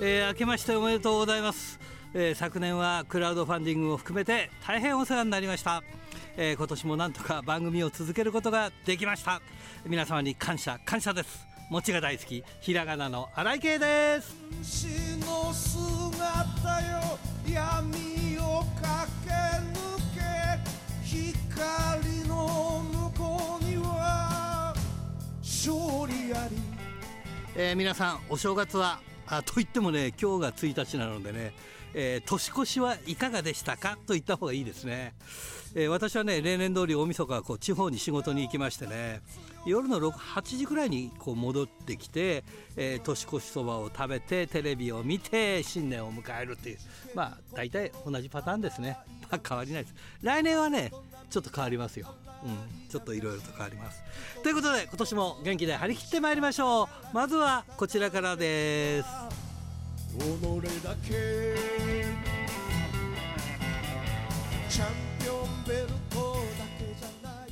えー、明けましておめでとうございます、えー、昨年はクラウドファンディングを含めて大変お世話になりました、えー、今年もなんとか番組を続けることができました。皆様に感謝感謝です。餅が大好きひらがなの荒井圭です。勝利あり、えー、皆さんお正月はあ といってもね今日が1日なのでね、えー、年越しはいかがでしたか？と言った方がいいですね、えー、私はね例年通り大晦日はこう地方に仕事に行きましてね夜の6 8時ぐらいにこう戻ってきて、えー、年越しそばを食べてテレビを見て新年を迎えるっていうまあ大体同じパターンですね、まあ、変わりないです。来年はねちょっと変わりますよ。うん、ちょっといろいろと変わります。ということで今年も元気で張り切ってまいりましょう。まずはこちらからです。己だけ。チャンピオンベルトだけじゃない。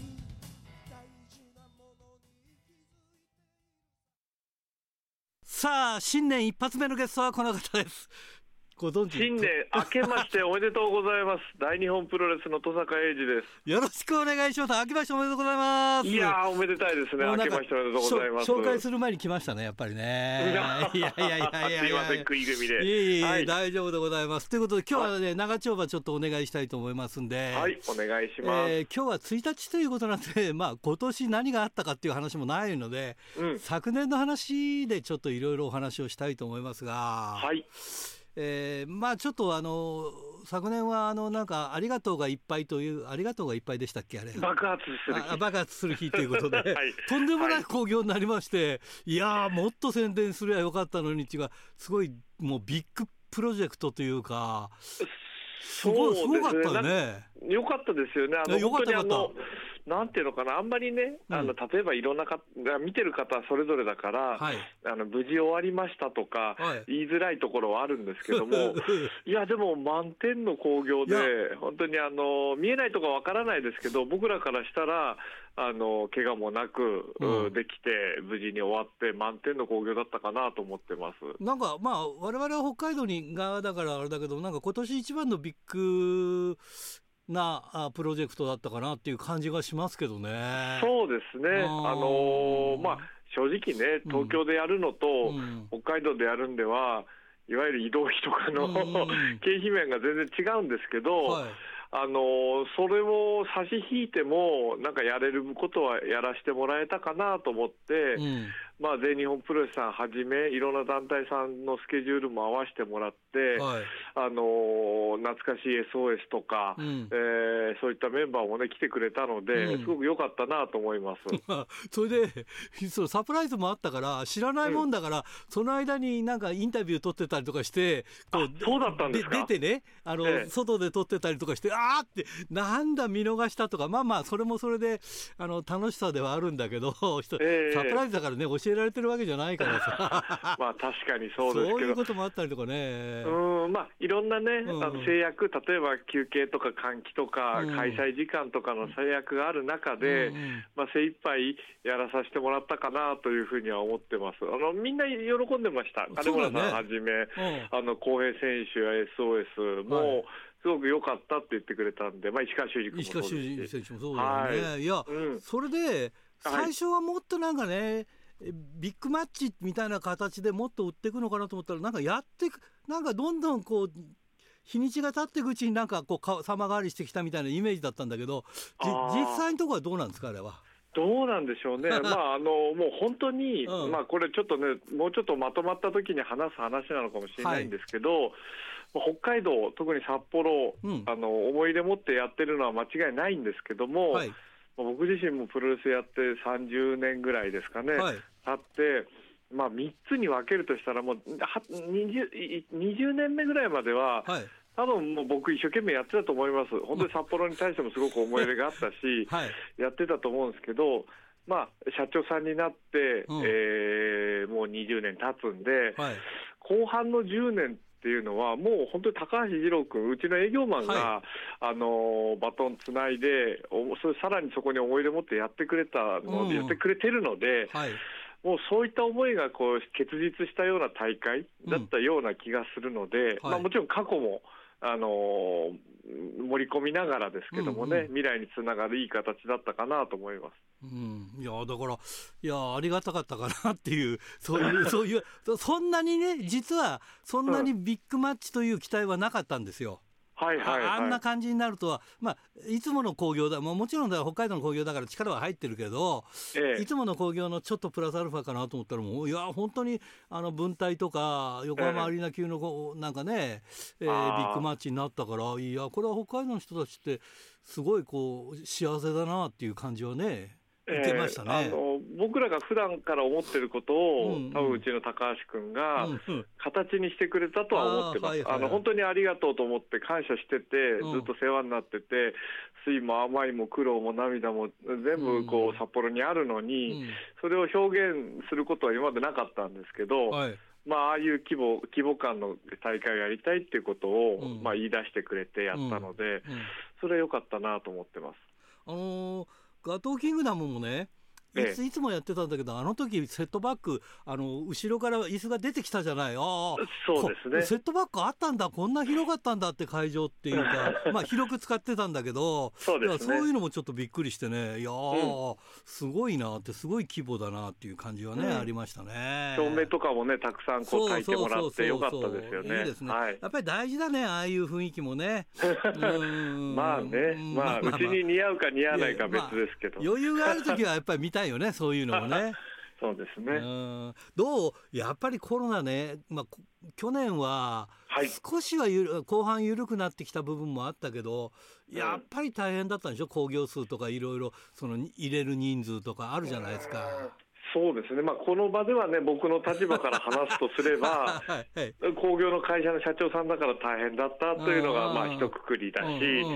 大事なものにさあ新年一発目のゲストはこの方ですご存知？新年明けましておめでとうございます。大日本プロレスの戸坂英二です。よろしくお願いします。明けましておめでとうございます。いやおめでたいですね。明けましておめでとうございます。紹介する前に来ましたね、やっぱりね。いやいやいやいやいや。すいません、食い組。いえいえ、はい、大丈夫でございます。ということで、今日はね、長丁場ちょっとお願いしたいと思いますんで。はい、お願いします。えー、今日は1日ということなんで、まあ、今年何があったかっていう話もないので、うん、昨年の話でちょっといろいろお話をしたいと思いますが。はい。えー、まあちょっとあの昨年はあのなんかありがとうがいっぱいというありがとうがいっぱいでしたっけあれ爆発する日爆発する日ということで、はい、とんでもない興行になりまして、はい、いやもっと宣伝すればよかったのにっていうかすごいもうビッグプロジェクトというかすごいすごかったよね。よかったですよね。あのよかったよかった。なんていうのかな、あんまりね、あの例えばいろんなか見てる方それぞれだから、はい、あの無事終わりましたとか、はい、言いづらいところはあるんですけども、いや、でも満点の興行で、本当にあの見えないとかわからないですけど、僕らからしたら、あの怪我もなく、うん、できて、無事に終わって、満点の興行だったかなと思ってます。なんか、まあ、われわれは北海道に側だからあれだけど、なんか今年一番のビッグなプロジェクトだったかなっていう感じがしますけどね。そうですね。あのー、まあ正直ね東京でやるのと、北海道でやるんでは、いわゆる移動費とかの、経費面が全然違うんですけど。はいあのそれを差し引いても、なんかやれることはやらせてもらえたかなと思って、うん、まあ、全日本プロレスさんはじめ、いろんな団体さんのスケジュールも合わせてもらって、はい、あの懐かしい SOS とか、うん、えー、そういったメンバーもね、来てくれたので、うん、すごく良かったなと思います。それでそう、サプライズもあったから、知らないもんだから、その間になんかインタビュー取ってたりとかして、こうそうだったんです出てねあの、ええ、外で撮ってたりとかして、あーって、なんだ、見逃したとか、まあまあ、それもそれであの楽しさではあるんだけど、えサプライズだからね、教えられてるわけじゃないからさ。まあ確かにそうですけど。そういうこともあったりとかね。うんまあいろんなね、うん、あの制約例えば休憩とか換気とか、うん、開催時間とかの制約がある中で、うん、まあ精一杯やらさせてもらったかなというふうには思ってます。あのみんな喜んでました。金村さんはじめ、あの浩平選手や SOS も、はい。すごく良かったって言ってくれたんで、まあ、石川修司君も石川修司選手もそうだよね、はい、いや、うん、それで最初はもっとなんかね、ビッグマッチみたいな形でもっと売っていくのかなと思ったらなんかやってなんかどんどんこう日にちが経っていくうちになんかこう様変わりしてきたみたいなイメージだったんだけど実際のところはどうなんですかあれは？どうなんでしょうね、まあ、あのもう本当に、うん、まあ、これちょっとね、もうちょっとまとまった時に話す話なのかもしれないんですけど、はい、北海道、特に札幌、うん、あの思い出持ってやってるのは間違いないんですけども、はい。僕自身もプロレスやって30年ぐらいですかね、はい、経って、まあ、3つに分けるとしたら、もう 20, 20年目ぐらいまでは、はい、多分もう僕、一生懸命やってたと思います、本当に札幌に対してもすごく思い入れがあったし、はい、やってたと思うんですけど、まあ、社長さんになって、うん、えー、もう20年経つんで、はい、後半の10年っっていうのは、もう本当に高橋二郎君、うちの営業マンが、はい、あのバトンつないで、それさらにそこに思い出持ってやってくれたので、うん、やってくれてるので、はいもうそういった思いがこう結実したような大会だったような気がするので、うんはい、まあ、もちろん過去も、あのー、盛り込みながらですけどもね、うんうん、未来につながるいい形だったかなと思います。うん、いやだからいやありがたかったかなっていう そういうそういうそんなにね実はそんなにビッグマッチという期待はなかったんですよ。はいはい、はい、あんな感じになるとは、まあ、いつもの興行だ、まあ、もちろん北海道の興行だから力は入ってるけど、ええ、いつもの興行のちょっとプラスアルファかなと思ったらもういや本当にあの分隊とか横浜アリーナ級のなんかね、ええー、ビッグマッチになったからいやこれは北海道の人たちってすごいこう幸せだなっていう感じはね。受けましたね、えー、あの僕らが普段から思ってることを、うんうん、多分うちの高橋君が形にしてくれたとは思ってます、あの本当にありがとうと思って感謝してて、ずっと世話になってて、酸いも甘いも苦労も涙も全部こう札幌にあるのに、それを表現することは今までなかったんですけど。はい。まあ、ああいう規模規模感の大会をやりたいっていうことを、うん、まあ、言い出してくれてやったので、うん。うん、それは良かったなと思ってます。あのーガトーキングダムもね。いついつもやってたんだけど、あの時セットバックあの後ろから椅子が出てきたじゃない？ああそうですね。セットバックあったんだ。こんな広かったんだって会場っていうか まあ広く使ってたんだけどそうです、ね、そういうのもちょっとびっくりしてね。いや、うん、すごいなってすごい規模だなっていう感じはね、うん、ありましたね。照明とかもねたくさんこう焚いてもらってよかったですよね。いいですね、はい、やっぱり大事だねああいう雰囲気もね。まあね。まあうちに似合うか似合わないか別ですけど、まあ、余裕がある時はやっぱり見たいよねそういうのね。そうですね。どう？やっぱりコロナね、まあ、去年は少しはゆ、はい、後半緩くなってきた部分もあったけど、やっぱり大変だったんでしょ？興行数とかいろいろその入れる人数とかあるじゃないですか。そうですね、まあ、この場ではね、僕の立場から話すとすれば、はい。はい、工業の会社の社長さんだから大変だったというのが、まあ、一括りだし、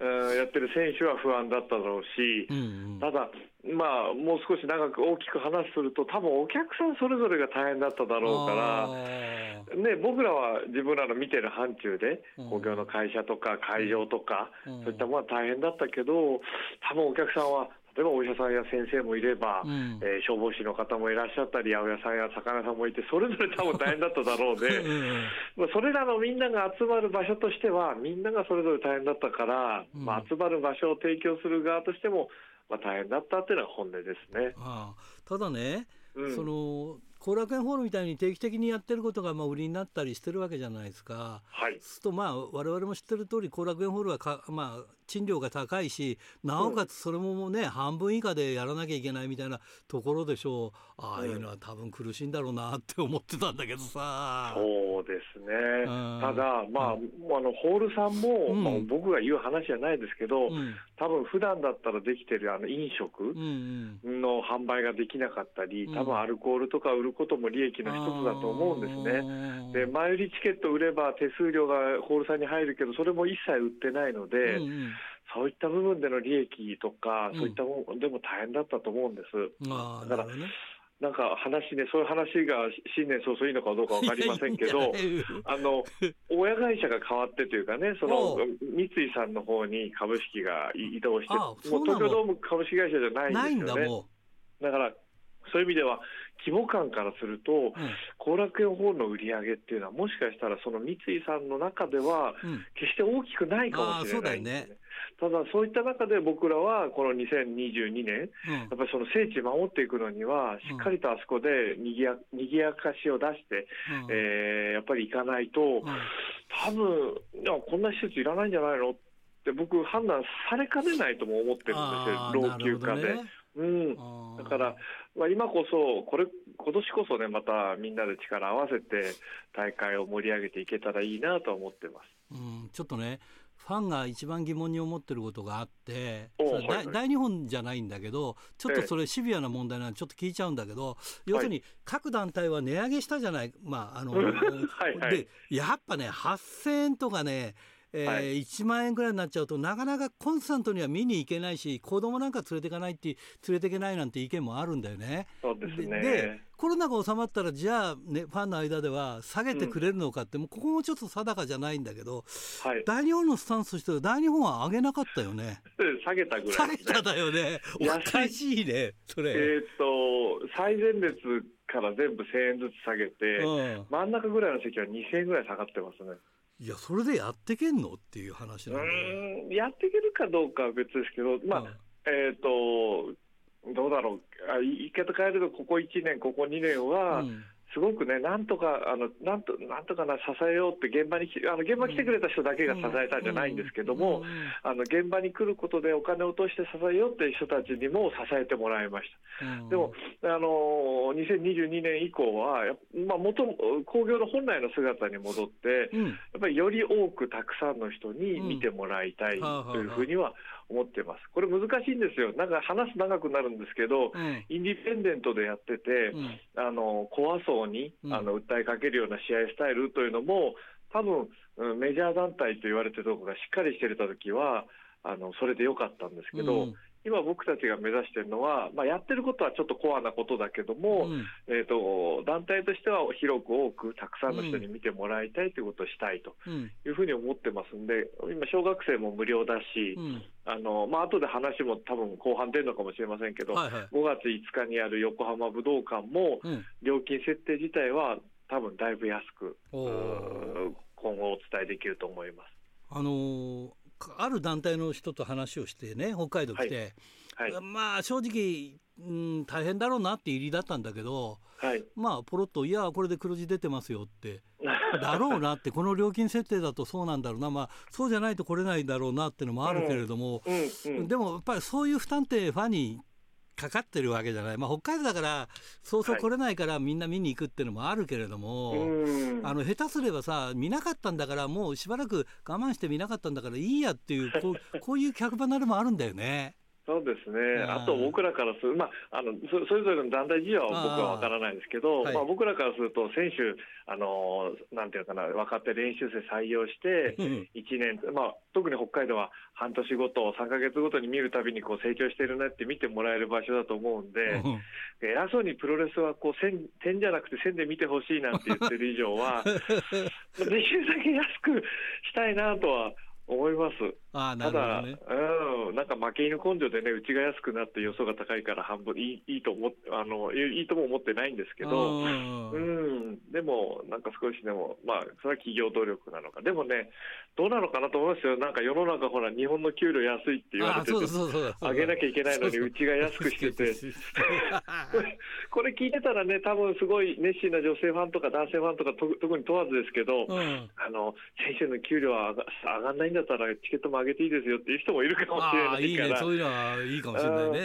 やってる選手は不安だっただろうし、うんうん、ただ、まあ、もう少し長く大きく話すると、多分お客さんそれぞれが大変だっただろうから、ね、僕らは自分らの見てる範疇で、公共の会社とか会場とか、うん、そういったものは大変だったけど、多分お客さんは、例えばお医者さんや先生もいれば、うん、えー、消防士の方もいらっしゃったり、八百屋さんや魚屋さんもいて、それぞれ多分大変だっただろうで、まあそれらのみんなが集まる場所としては、みんながそれぞれ大変だったから、うん、まあ、集まる場所を提供する側としても、まあ、大変だったっていうのは本音ですね。ああ。ただね、うん、その後楽園ホールみたいに定期的にやってることがまあ売りになったりしてるわけじゃないですか。はい、するとまあ我々も知ってる通り後楽園ホールはかまあ賃料が高いしなおかつそれもね、うん、半分以下でやらなきゃいけないみたいなところでしょう。ああいうのは多分苦しいんだろうなって思ってたんだけどさ。そうですね、うん、ただまあ、うん、あのホールさんも、まあ、僕が言う話じゃないですけど、多分普段だったらできてるあの飲食の販売ができなかったり、多分アルコールとか売ることも利益の一つだと思うんですね。で前売りチケット売れば手数料がホールさんに入るけどそれも一切売ってないので、うんうん、そういった部分での利益とか、そういったものでも大変だったと思うんです。だから、ね、なんか話ね、そういう話が新年早々いいのかどうか分かりませんけど、あの親会社が変わってというかね、その三井さんの方に株式が移動して、もう東京ドーム株式会社じゃないんですよね。だからそういう意味では、規模感からすると、後、うん、楽園ホールの売り上げっていうのは、もしかしたらその三井さんの中では、決して大きくないかもしれない、ね、ただ、そういった中で僕らはこの2022年、うん、やっぱりその聖地守っていくのには、しっかりとあそこでにぎやにぎやかしを出して、うん、えー、やっぱり行かないと、うん、多分いやこんな施設いらないんじゃないの？って僕、判断されかねないとも思ってるんですよ、老朽化で。うん、だから、まあ、今こそ、これ、今年こそね、またみんなで力を合わせて、大会を盛り上げていけたらいいなと思ってます、うん、ちょっとね、ファンが一番疑問に思ってることがあって、はいはい、大日本じゃないんだけど、ちょっとそれ、シビアな問題なんで、ちょっと聞いちゃうんだけど、要するに各団体は値上げしたじゃない、まああの はい、でやっぱね、8000円とかね、えーはい、1万円ぐらいになっちゃうとなかなかコンスタントには見に行けないし子供なんか連れていかないって連れていけないなんて意見もあるんだよね。そうですねでコロナが収まったらじゃあ、ね、ファンの間では下げてくれるのかって、うん、もうここもちょっと定かじゃないんだけど、はい、大日本のスタンスとしては大日本は上げなかったよね。下げたぐらい、ね、下げただよね。おかしいねそれ。えっ、と最前列から全部1000円ずつ下げて、うん、真ん中ぐらいの席は2000円ぐらい下がってますね。いやそれでやってけんの？っていう話なんうんやっていけるかどうかは別ですけど、まあ、うん、えっ、ー、と、どうだろう、あ言い方変えると、ここ1年、ここ2年は、うんすごくね、なんとか、あのなんとなんとかな、支えようって現場にあの現場に来てくれた人だけが支えたんじゃないんですけども、あの現場に来ることでお金を落として支えようっていう人たちにも支えてもらいました。でも、あの2022年以降は、まあ、元工業の本来の姿に戻って、やっぱりより多くたくさんの人に見てもらいたいというふうには思ってます。これ難しいんですよ。なんか話す長くなるんですけど、うん、インディペンデントでやってて、うん、あの怖そうに、あの訴えかけるような試合スタイルというのも、多分メジャー団体と言われてるところがしっかりしてた時は、あのそれでよかったんですけど、今僕たちが目指しているのは、まあ、やってることはちょっとコアなことだけども、うん、えーと、団体としては広く多くたくさんの人に見てもらいたいということをしたいというふうに思ってますんで、今、小学生も無料だし、うん、あのまあ後で話も多分後半出るのかもしれませんけど、はいはい、5月5日にある横浜武道館も、料金設定自体は多分だいぶ安く、今後お伝えできると思います。あのーある団体の人と話をしてね北海道来て、はい。はい、まあ正直、うん、大変だろうなって入りだったんだけど、はい、まあポロッと「いやこれで黒字出てますよ」って だろうなってこの料金設定だとそうなんだろうな。まあそうじゃないと来れないだろうなっていうのもあるけれども、うんうんうん、でもやっぱりそういう負担ってファンにかかってるわけじゃない、まあ、北海道だからそうそう来れないからみんな見に行くっていうのもあるけれども、はい、あの下手すればさ見なかったんだからもうしばらく我慢して見なかったんだからいいやっていうこうこういう客離れもあるんだよね。そうですね、あと僕らからする、まあ、あのそそれぞれの団体事情は僕は分からないですけど、あまあ、僕らからすると、選手、あのなんていうかな、若手練習生採用して、1年、まあ、特に北海道は半年ごと、3か月ごとに見るたびにこう成長してるねって見てもらえる場所だと思うんで、偉そうにプロレスはこう線点じゃなくて線で見てほしいなんて言ってる以上は、できるだけ安くしたいなとは思います。あなるほど、ね、ただ、うん、なんか負け犬根性でね、うちが安くなって予想が高いから半分いいいいと思あのいいとも思ってないんですけど、うん、でも、なんか少しでも、まあ、それは企業努力なのか、でもね、どうなのかなと思いますよ、なんか世の中、ほら、日本の給料安いって言われてて、上げなきゃいけないのに、うちが安くしてて、これ聞いてたらね、多分すごい熱心な女性ファンとか男性ファンとか、特に問わずですけど、うん、あの先生の給料は上がらないんだったら、チケットも上げていいですよっていう人もいるかもしれないから。いいね、そういうのはいいかもしれないね。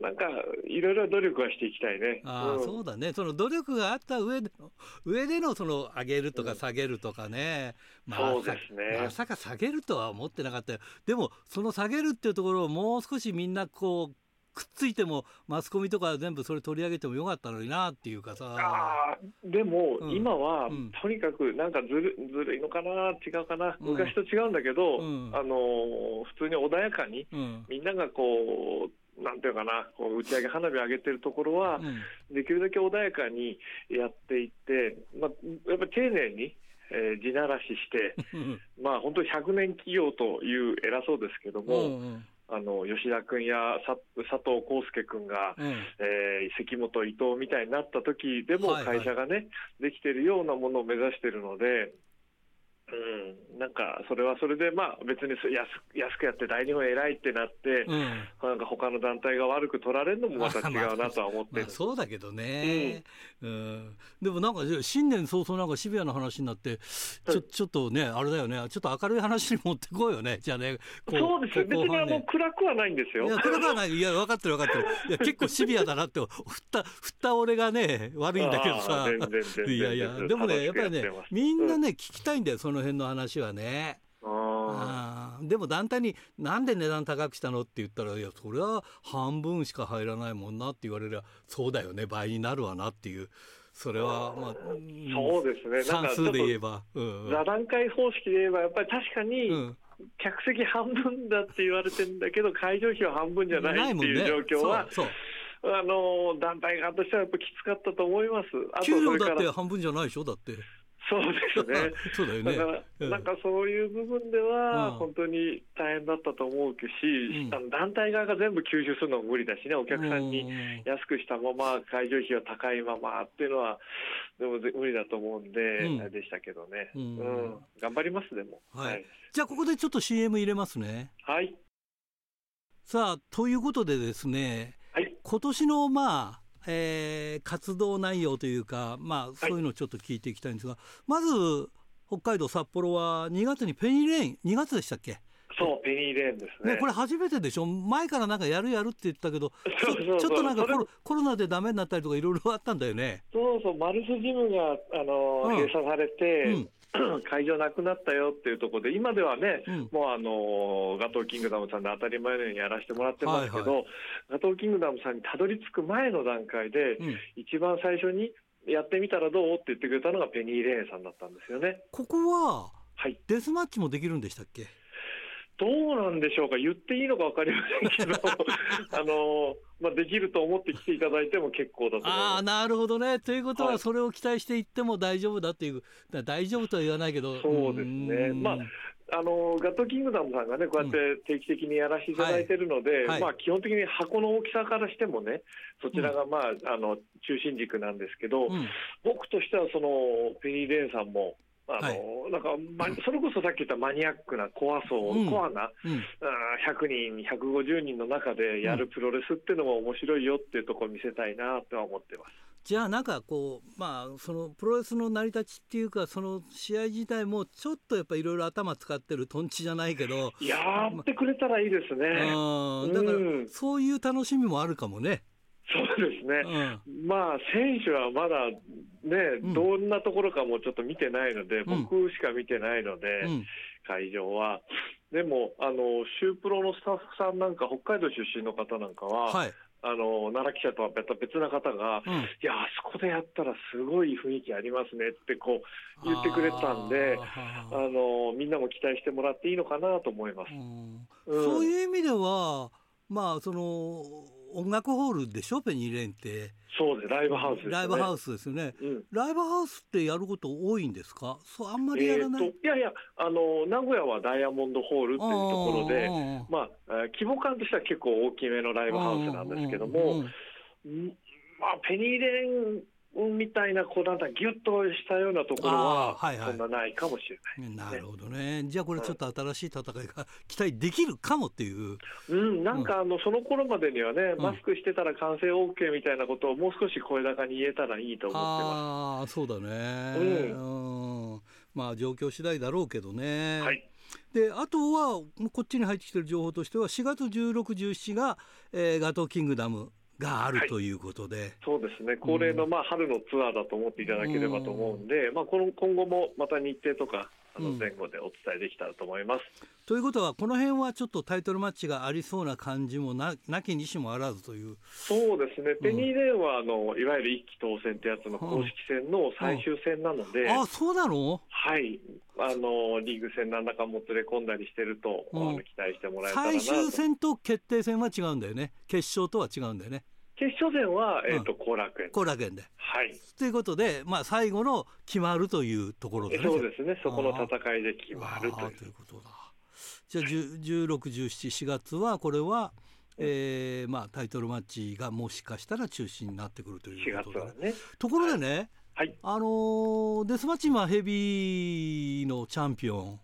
なんか、いろいろ努力はしていきたいね。あ、うん、そうだね。その努力があった上での、上でのその上げるとか下げるとかね。うん、まあ、そうですね。まさか下げるとは思ってなかったよ。でも、その下げるっていうところをもう少しみんなこう、くっついてもマスコミとか全部それ取り上げてもよかったのになっていうかさ。あでも、今は、とにかくなんかずるずるいのかな違うかな、昔と違うんだけど、あの普通に穏やかに、みんながこうなんていうかな、こう打ち上げ花火上げてるところは、できるだけ穏やかにやっていって、まあ、やっぱり丁寧に、えー、地ならしして、まあ本当に100年企業という偉そうですけども、うんうんあの吉田君や佐藤康介君が、うん、えー、関本、伊藤みたいになった時でも会社がね、はいはい、できてるようなものを目指しているので、うん、なんかそれはそれで、まあ、別に安安くやって大日本偉いってなって、うん、なんか他の団体が悪く取られるのもまた違うなとは思って。まあまあ、そうだけどね、うん、うん、でもなんか新年早々なんかシビアな話になってちょちょっとねあれだよね。ちょっと明るい話に持ってこうよね。じゃあねそうです別にあの暗くはないんですよ。いや暗くはない。いや分かってる分かってる。いや結構シビアだなって振った振った俺がね悪いんだけどさ。いやいやでもねやっぱりねみんなね、聞きたいんだよ。そのの辺の話はね。あでも団体になんで値段高くしたのって言ったらいやそれは半分しか入らないもんなって言われりゃそうだよね。倍になるわなっていう。それはまあ、そうですね。算数で言えば、座談会方式で言えばやっぱり確かに、客席半分だって言われてるんだけど会場費は半分じゃないっていう状況は、ね、あの団体側としてはやっぱきつかったと思います。給料だって半分じゃないでしょ？だって。そうですね。そうだよね。だから、うん、なんかそういう部分では、本当に大変だったと思うし、うん、あの団体側が全部吸収するのも無理だしね、お客さんに安くしたまま、会場費は高いままっていうのは、でも無理だと思うんで、うん、あれでしたけどね、うん、頑張ります、でも、はい、はい。じゃあ、ここでちょっと CM 入れますね。はい。さあ、ということでですね、はい、今年のまあ、えー、活動内容というか、まあ、そういうのをちょっと聞いていきたいんですが、はい、まず北海道札幌は2月にペニーレイン2月でしたっけ？そう、ペニーレーンですね。ねこれ初めてでしょ？前からなんかやるやるって言ったけど、ちょっとなんかコロコロナでダメになったりとかいろいろあったんだよね。そうそう、マルスジムが、あの、うん、閉鎖されて、うん会場なくなったよっていうところで、今ではね、うん、もうあのガトーキングダムさんで当たり前のようにやらせてもらってますけど、はいはい、ガトーキングダムさんにたどり着く前の段階で、うん、一番最初にやってみたらどうって言ってくれたのがペニー・レーンさんだったんですよね。ここは、はい、デスマッチもできるんでしたっけ？どうなんでしょうか、言っていいのか分かりませんけど、あのまあ、できると思って来ていただいても結構だと思います。あなるほどね。ということは、それを期待していっても大丈夫だっていう、はい、大丈夫とは言わないけど、そうですね、まあ、あのガットキングダムさんがね、こうやって定期的にやらせていただいているので、うんはい、まあ、基本的に箱の大きさからしてもね、そちらが、まあ、あの中心軸なんですけど、うん、僕としては、そのペニー・レーンさんも、あの、はい、なんか、ま、それこそさっき言ったマニアックなコア層、うん、コアな、うん、100人、150人の中でやるプロレスっていうのも面白いよっていうところを見せたいなとは思ってます。じゃあなんかこうまあそのプロレスの成り立ちっていうかその試合自体もちょっとやっぱいろいろ頭使ってるとんちじゃないけどやってくれたらいいですね、まあ、だからそういう楽しみもあるかもね。そうですね、うん、まあ選手はまだね、うん、どんなところかもちょっと見てないので、うん、僕しか見てないので、会場は。でもあの、シュープロのスタッフさんなんか、北海道出身の方なんかは、はい、あの奈良記者とは別別な方が、うん、いや、あそこでやったらすごい雰囲気ありますねってこう言ってくれたんであの、みんなも期待してもらっていいのかなと思います、うん、そういう意味では、まあ、その音楽ホールでしょ？ペニーレンって。そうです。ライブハウス、ね、ライブハウスですよね、うん、ライブハウスってやること多いんですか？そうあんまりやらない、えー、いやいやあの名古屋はダイヤモンドホールっていうところでまあ規模感としては結構大きめのライブハウスなんですけどもまあペニーレンみたいな、こうなんだ、ぎゅっとしたようなところは、そんなないかもしれない、ねはいはい、なるほどね、じゃあこれ、ちょっと新しい戦いが期待できるかもっていう。うん、なんかあの、その頃までにはね、マスクしてたら完成 OK みたいなことをもう少し声高に言えたらいいと思ってます。ああ、そうだね。うん、うん。まあ、状況次第だろうけどね。はい。であとはこっちに入ってきてる情報としては4月16、17が、えー、ガトーキングダムがあるということで、はい、そうですね、恒例のまあ春のツアーだと思っていただければと思うんで、うん、まあ、この今後もまた日程とか、あの前後でお伝えできたらと思います。うん、ということは、この辺はちょっとタイトルマッチがありそうな感じもななきにしもあらずという。そうですね、ペニーレーンはあのいわゆる一期当選ってやつの公式戦の最終戦なので、あそうなの？はい。あの、リーグ戦なんだかもつれ込んだりしてると、期待してもらえたらな最終戦と。決定戦は違うんだよね、決勝とは違うんだよね。決勝戦は、えーと後楽園後楽園で。はい、ということで、まあ、最後の決まるというところで、ね、そうですね、そこの戦いで決まるという。ことだ。じゃあ、16、17、4月は、これは、えーまあ、タイトルマッチがもしかしたら中止になってくるということで、ね、ところでね、はい、あのー、デスマッチマヘビーのチャンピオン。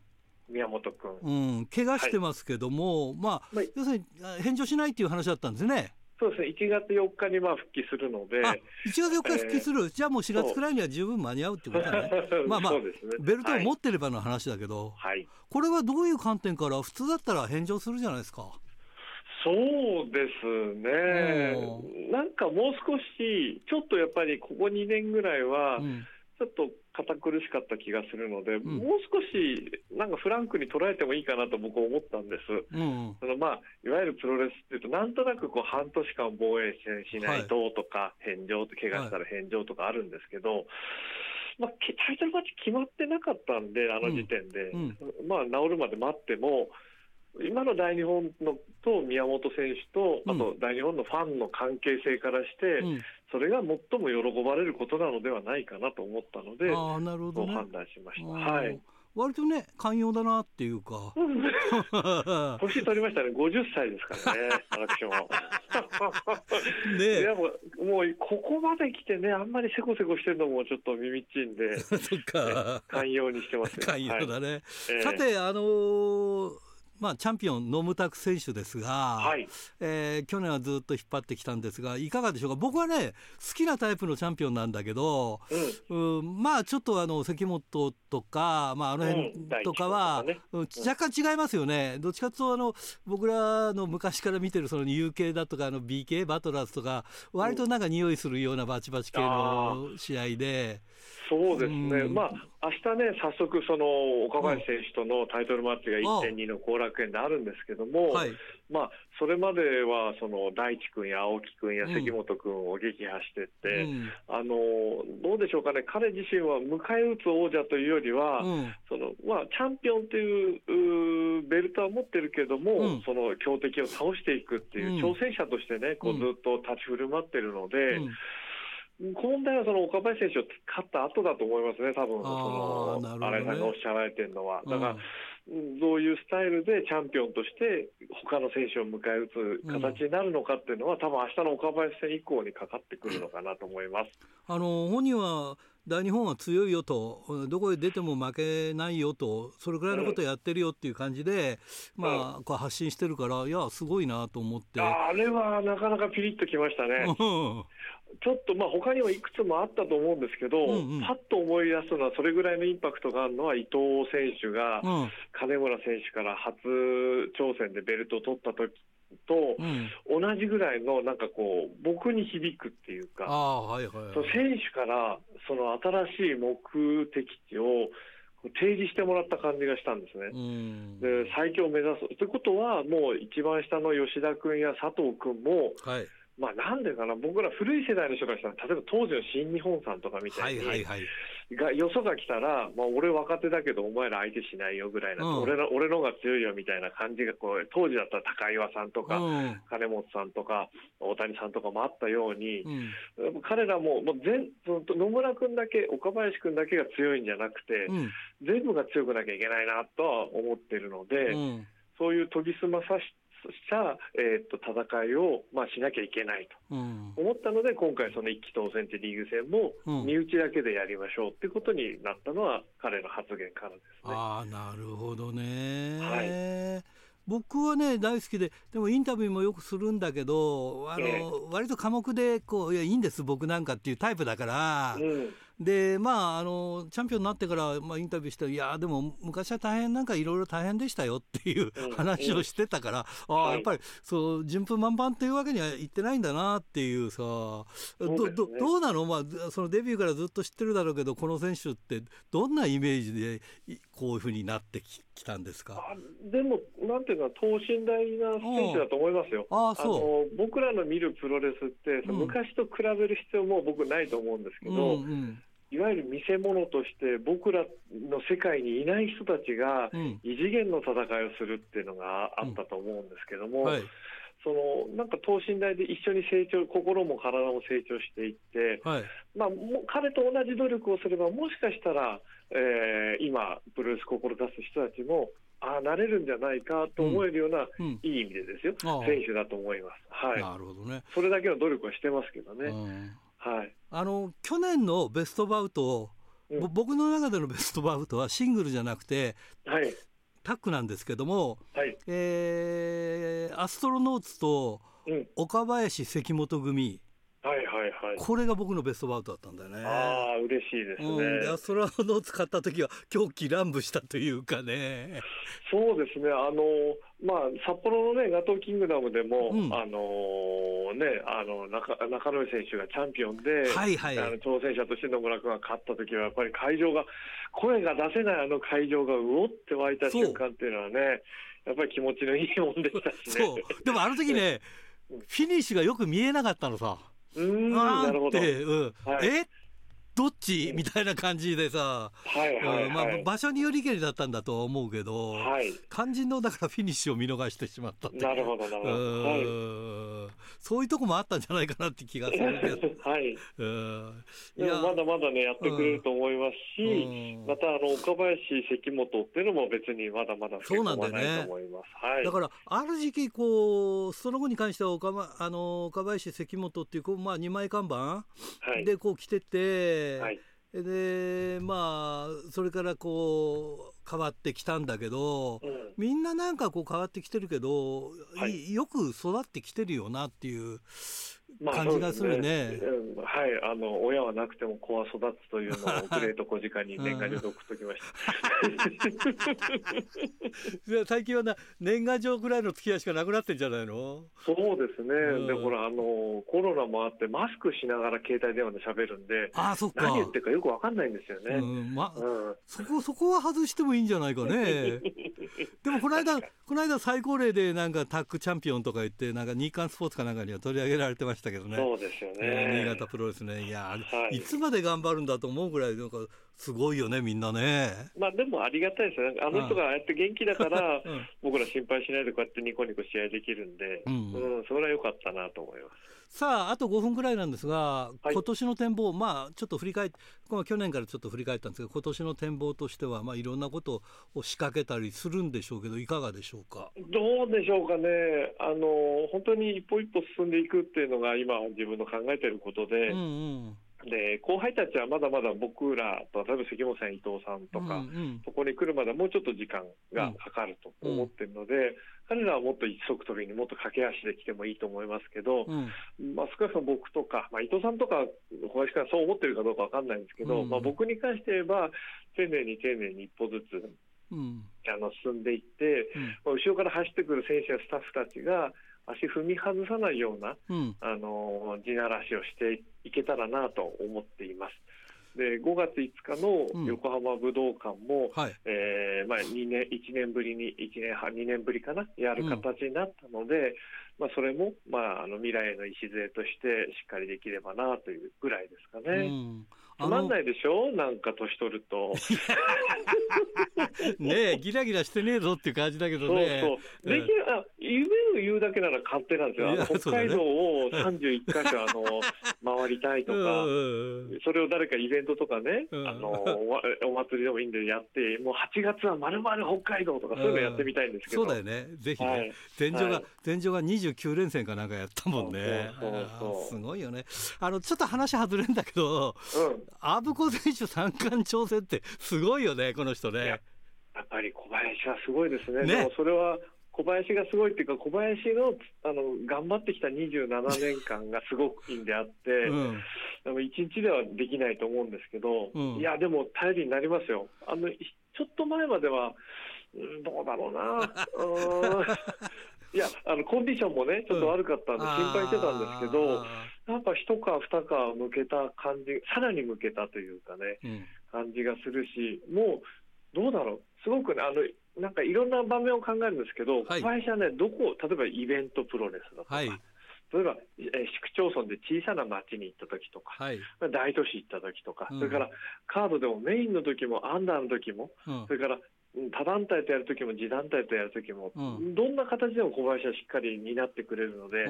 宮本君、うん、怪我してますけども、はい、まあ、要するに返上しないっていう話だったんですね。そうですね、1月4日にまあ復帰するので、1月4日復帰する、えー、じゃあもう4月くらいには十分間に合うってことだね、まあまあ、ね、ベルトを持ってればの話だけど、はい、これはどういう観点から、普通だったら返上するじゃないですか。そうですね、なんかもう少し、ちょっとやっぱりここ2年ぐらいは、うん、ちょっと堅苦しかった気がするので、うん、もう少しなんかフランクに捉えてもいいかなと僕は思ったんです。うんそのまあ、いわゆるプロレスっていうと、なんとなくこう半年間防衛戦しないととか、はい、返上と、怪我したら返上とかあるんですけど、はい。まあ、タイトルマッチ決まってなかったんで、あの時点で、うん。うん、まあ、治るまで待っても、今の大日本のと宮本選手と、あと大日本のファンの関係性からして、うん、それが最も喜ばれることなのではないかなと思ったので、あなるほど、ね、判断しました。はい。割とね寛容だなっていうか。年取りましたね。50歳ですからね 私も。ねでももうここまで来てねあんまりせこせこしてるのもちょっと耳っちいんでそっか。寛容にしてます寛容だね、はい、さてあのーまあ、チャンピオン、野村拓選手ですが、はい、えー、去年はずっと引っ張ってきたんですが、いかがでしょうか、僕はね、好きなタイプのチャンピオンなんだけど、うん、うんまあ、ちょっとあの関本とか、まあ、あの辺とかは、うんね、若干違いますよね、どっちかというとあの、僕らの昔から見てるその UK だとか、BK バトラーズとか、割となんか匂いするようなバチバチ系の試合で。そうですね、うん、まあ明日ね、早速、その岡林選手とのタイトルマッチが1.2の後楽園であるんですけども、はい、まあ、それまではその大地君や青木君や関本君を撃破してって、うん、あのどうでしょうかね、彼自身は迎え撃つ王者というよりは、うん、そのまあ、チャンピオンというベルトは持ってるけども、その強敵を倒していくっていう挑戦者としてね、こうずっと立ち振る舞ってるので。問題はその岡林選手を勝った後だと思いますね、多分その新井さんがおっしゃられてるのは。だから、うん、どういうスタイルでチャンピオンとして他の選手を迎え撃つ形になるのかっていうのは、うん、多分明日の岡林戦以降にかかってくるのかなと思います。あの本人は大日本は強いよとどこへ出ても負けないよとそれぐらいのことやってるよっていう感じで、うん、まあ、こう発信してるからいやすごいなと思って。あれはなかなかピリッときましたね。ちょっとまあ他にもいくつもあったと思うんですけど、うんうん、パッと思い出すのは、それぐらいのインパクトがあるのは、伊藤選手が金村選手から初挑戦でベルトを取った時と、同じぐらいのなんかこう、僕に響くっていうか、はいはいはい、選手からその新しい目的地を提示してもらった感じがしたんですね。で最強を目指すということは、もう一番下の吉田君や佐藤君も、はいまあ、なんでかな、僕ら古い世代の人からしたら、例えば当時の新日本さんとかみたいに、はいはいはい、がよそが来たら、まあ、俺若手だけど、お前ら相手しないよぐらいな、うん、俺の俺の方が強いよみたいな感じがこう、当時だったら高岩さんとか、うん、金本さんとか、大谷さんとかもあったように、うん、彼らももう全野村君だけ、岡林君だけが強いんじゃなくて、全部が強くなきゃいけないなとは思ってるので、そういう研ぎ澄まさしした、えー、と戦いを、まあ、しなきゃいけないと思ったので、うん、今回、その一期当選ってリーグ戦も身内だけでやりましょうっていうことになったのは、彼の発言からですね。あなるほどね、はい。僕はね大好きででもインタビューもよくするんだけどあの、えー、割と寡黙でこういやいいんです僕なんかっていうタイプだから、うん、でまああのチャンピオンになってから、まあ、インタビューしていやでも昔は大変なんかいろいろ大変でしたよっていう話をしてたから、うん、ああやっぱりそう順風満帆っていうわけにはいってないんだなっていうさどどどうなの、まあ、そのデビューからずっと知ってるだろうけどこの選手ってどんなイメージでこういうふうになってききたんですか？でも、なんていうか、等身大な選手だと思いますよ。あの僕らの見るプロレスって、うん、昔と比べる必要も僕ないと思うんですけど、うんうんいわゆる見せ物として僕らの世界にいない人たちが異次元の戦いをするっていうのがあったと思うんですけども、うん。はい、そのなんか等身大で一緒に成長、心も体も成長していって、はい、まあ、彼と同じ努力をすれば、もしかしたら、えー、今、ブルース志す人たちも、ああ、なれるんじゃないかと思えるような、うん、いい意味でですよ、選手だと思います。はい、なるほどね。それだけの努力はしてますけどね。はい、あの去年のベストバウト、うん、僕の中でのベストバウトはシングルじゃなくて、はい、タッグなんですけども、はい、えー、アストロノーツと岡林関本組、はいはいはい、これが僕のベストバウトだったんだよね。ああ、嬉しいですね。うん、アストロノーツ買った時は狂気乱舞したというかね。そうですね。あのまあ札幌のねガトーキングダムでも、うん、あののね、あの中中野選手がチャンピオンで、はいはい、あの挑戦者として野村君が勝った時は、やっぱり会場が、声が出せないあの会場がうおって湧いた瞬間っていうのはね、やっぱり気持ちのいいもんでしたしね。でもあの時ね、フィニッシュがよく見えなかったのさ。うんなるほど。うん、はい、えどっち？みたいな感じでさ、はいはいはい。まあ、場所によりけりだったんだとは思うけど、はい、肝心のだからフィニッシュを見逃してしまったなるほどなるほど、はい、そういうとこもあったんじゃないかなって気がするけど、はい、うん。でもまだまだねやってくれると思いますし、またあの岡林関本っていうのも別にまだまだそうなんだよね、はい、だからある時期こうその後に関しては岡あの岡林関本っていうこう、まあ、二枚看板でこう来てて、はい、でまあそれからこう変わってきたんだけど、うん、みんななんかこう変わってきてるけど、はい、よく育ってきてるよなっていう感じがするね。まあ、はい、あの親はなくても子は育つというのをグレート小鹿に年賀状で送っときました。最近はな年賀状ぐらいの付き合いしかなくなってんじゃないの？そうですね。うん、でほらあのコロナもあってマスクしながら携帯電話で喋るんで、あそっか何言ってるかよくわかんないんですよね。うん、ま、うん、そこそこは外してもいいんじゃないかね。でもこの間 この間最高齢でなんかタッグチャンピオンとか言ってなんか日刊スポーツかなんかには取り上げられてましたけどね。そうですよね。えー、新潟プロレスね。いや、はい、いつまで頑張るんだと思うぐらいなんかすごいよねみんなね。まあでもありがたいですよね。あの人がああやって元気だから、うん、僕ら心配しないでこうやってニコニコ試合できるんで、うん、うん、それは良かったなと思います。さああと5分ぐらいなんですが、はい、今年の展望、まあ、ちょっと振り返って、去年からちょっと振り返ったんですが、今年の展望としては、まあ、いろんなことを仕掛けたりするんでしょうけど、いかがでしょうか？どうでしょうかね、あの本当に一歩一歩進んでいくっていうのが、今、自分の考えていることで。うんうんで後輩たちはまだまだ僕らと例えば関本さん、伊藤さんとか、うんうん、そこに来るまでもうちょっと時間がかかると思ってるので、うん、彼らはもっと一足飛びにもっと駆け足で来てもいいと思いますけど、うん、まあ、少なくとも僕とか、まあ、伊藤さんとか小林君はそう思ってるかどうか分かんないんですけど、うん、まあ、僕に関して言えば丁寧に丁寧に一歩ずつ、うん、あの進んでいって、まあ、後ろから走ってくる選手やスタッフたちが足踏み外さないような、うん、あの地ならしをしていけたらなと思っています。で5月5日の横浜武道館も、うんはい、えー、まあ、2年1年ぶりに1年半2年ぶりかなやる形になったので、うん、まあ、それも、まあ、あの未来の礎としてしっかりできればなというぐらいですかね。うんつまんないでしょ？なんか年取ると。ねえ、ギラギラしてねえぞっていう感じだけどね。そうそう。できあ夢を言うだけなら勝手なんですよ。あの北海道を31箇所、あの、回りたいとか、それを誰かイベントとかね、あの、お祭りでもいいんでやって、もう8月はまるまる北海道とかそういうのやってみたいんですけど。そうだよね。ぜひね。はい、前場が、前場が29連戦かなんかやったもんね。そうそうすごいよね。あの、ちょっと話外れんだけど、うんアブコ選手三冠挑戦ってすごいよね、この人ね。やっぱり小林はすごいですね。ねでもそれは小林がすごいっていうか、小林のあの頑張ってきた27年間がすごくいいんであって、うん、でも1日ではできないと思うんですけど、うん、いや、でも頼りになりますよ。あのちょっと前までは、うん、どうだろうな。いや、あのコンディションもね、ちょっと悪かったんで、心配してたんですけど、なんか一皮二皮向けた感じ、さらに向けたというかね、うん、感じがするし、もう、どうだろう、すごくね、あのなんかいろんな場面を考えるんですけど、はい、小林はね、どこ、例えばイベントプロレスだとか、はい、例えば、え市区町村で小さな町に行った時とか、はい、大都市行った時とか、うん、それからカードでもメインの時もアンダーの時も、うん、それから他団体とやるときも、自団体とやるときも、うん、どんな形でも小林はしっかり担ってくれるので、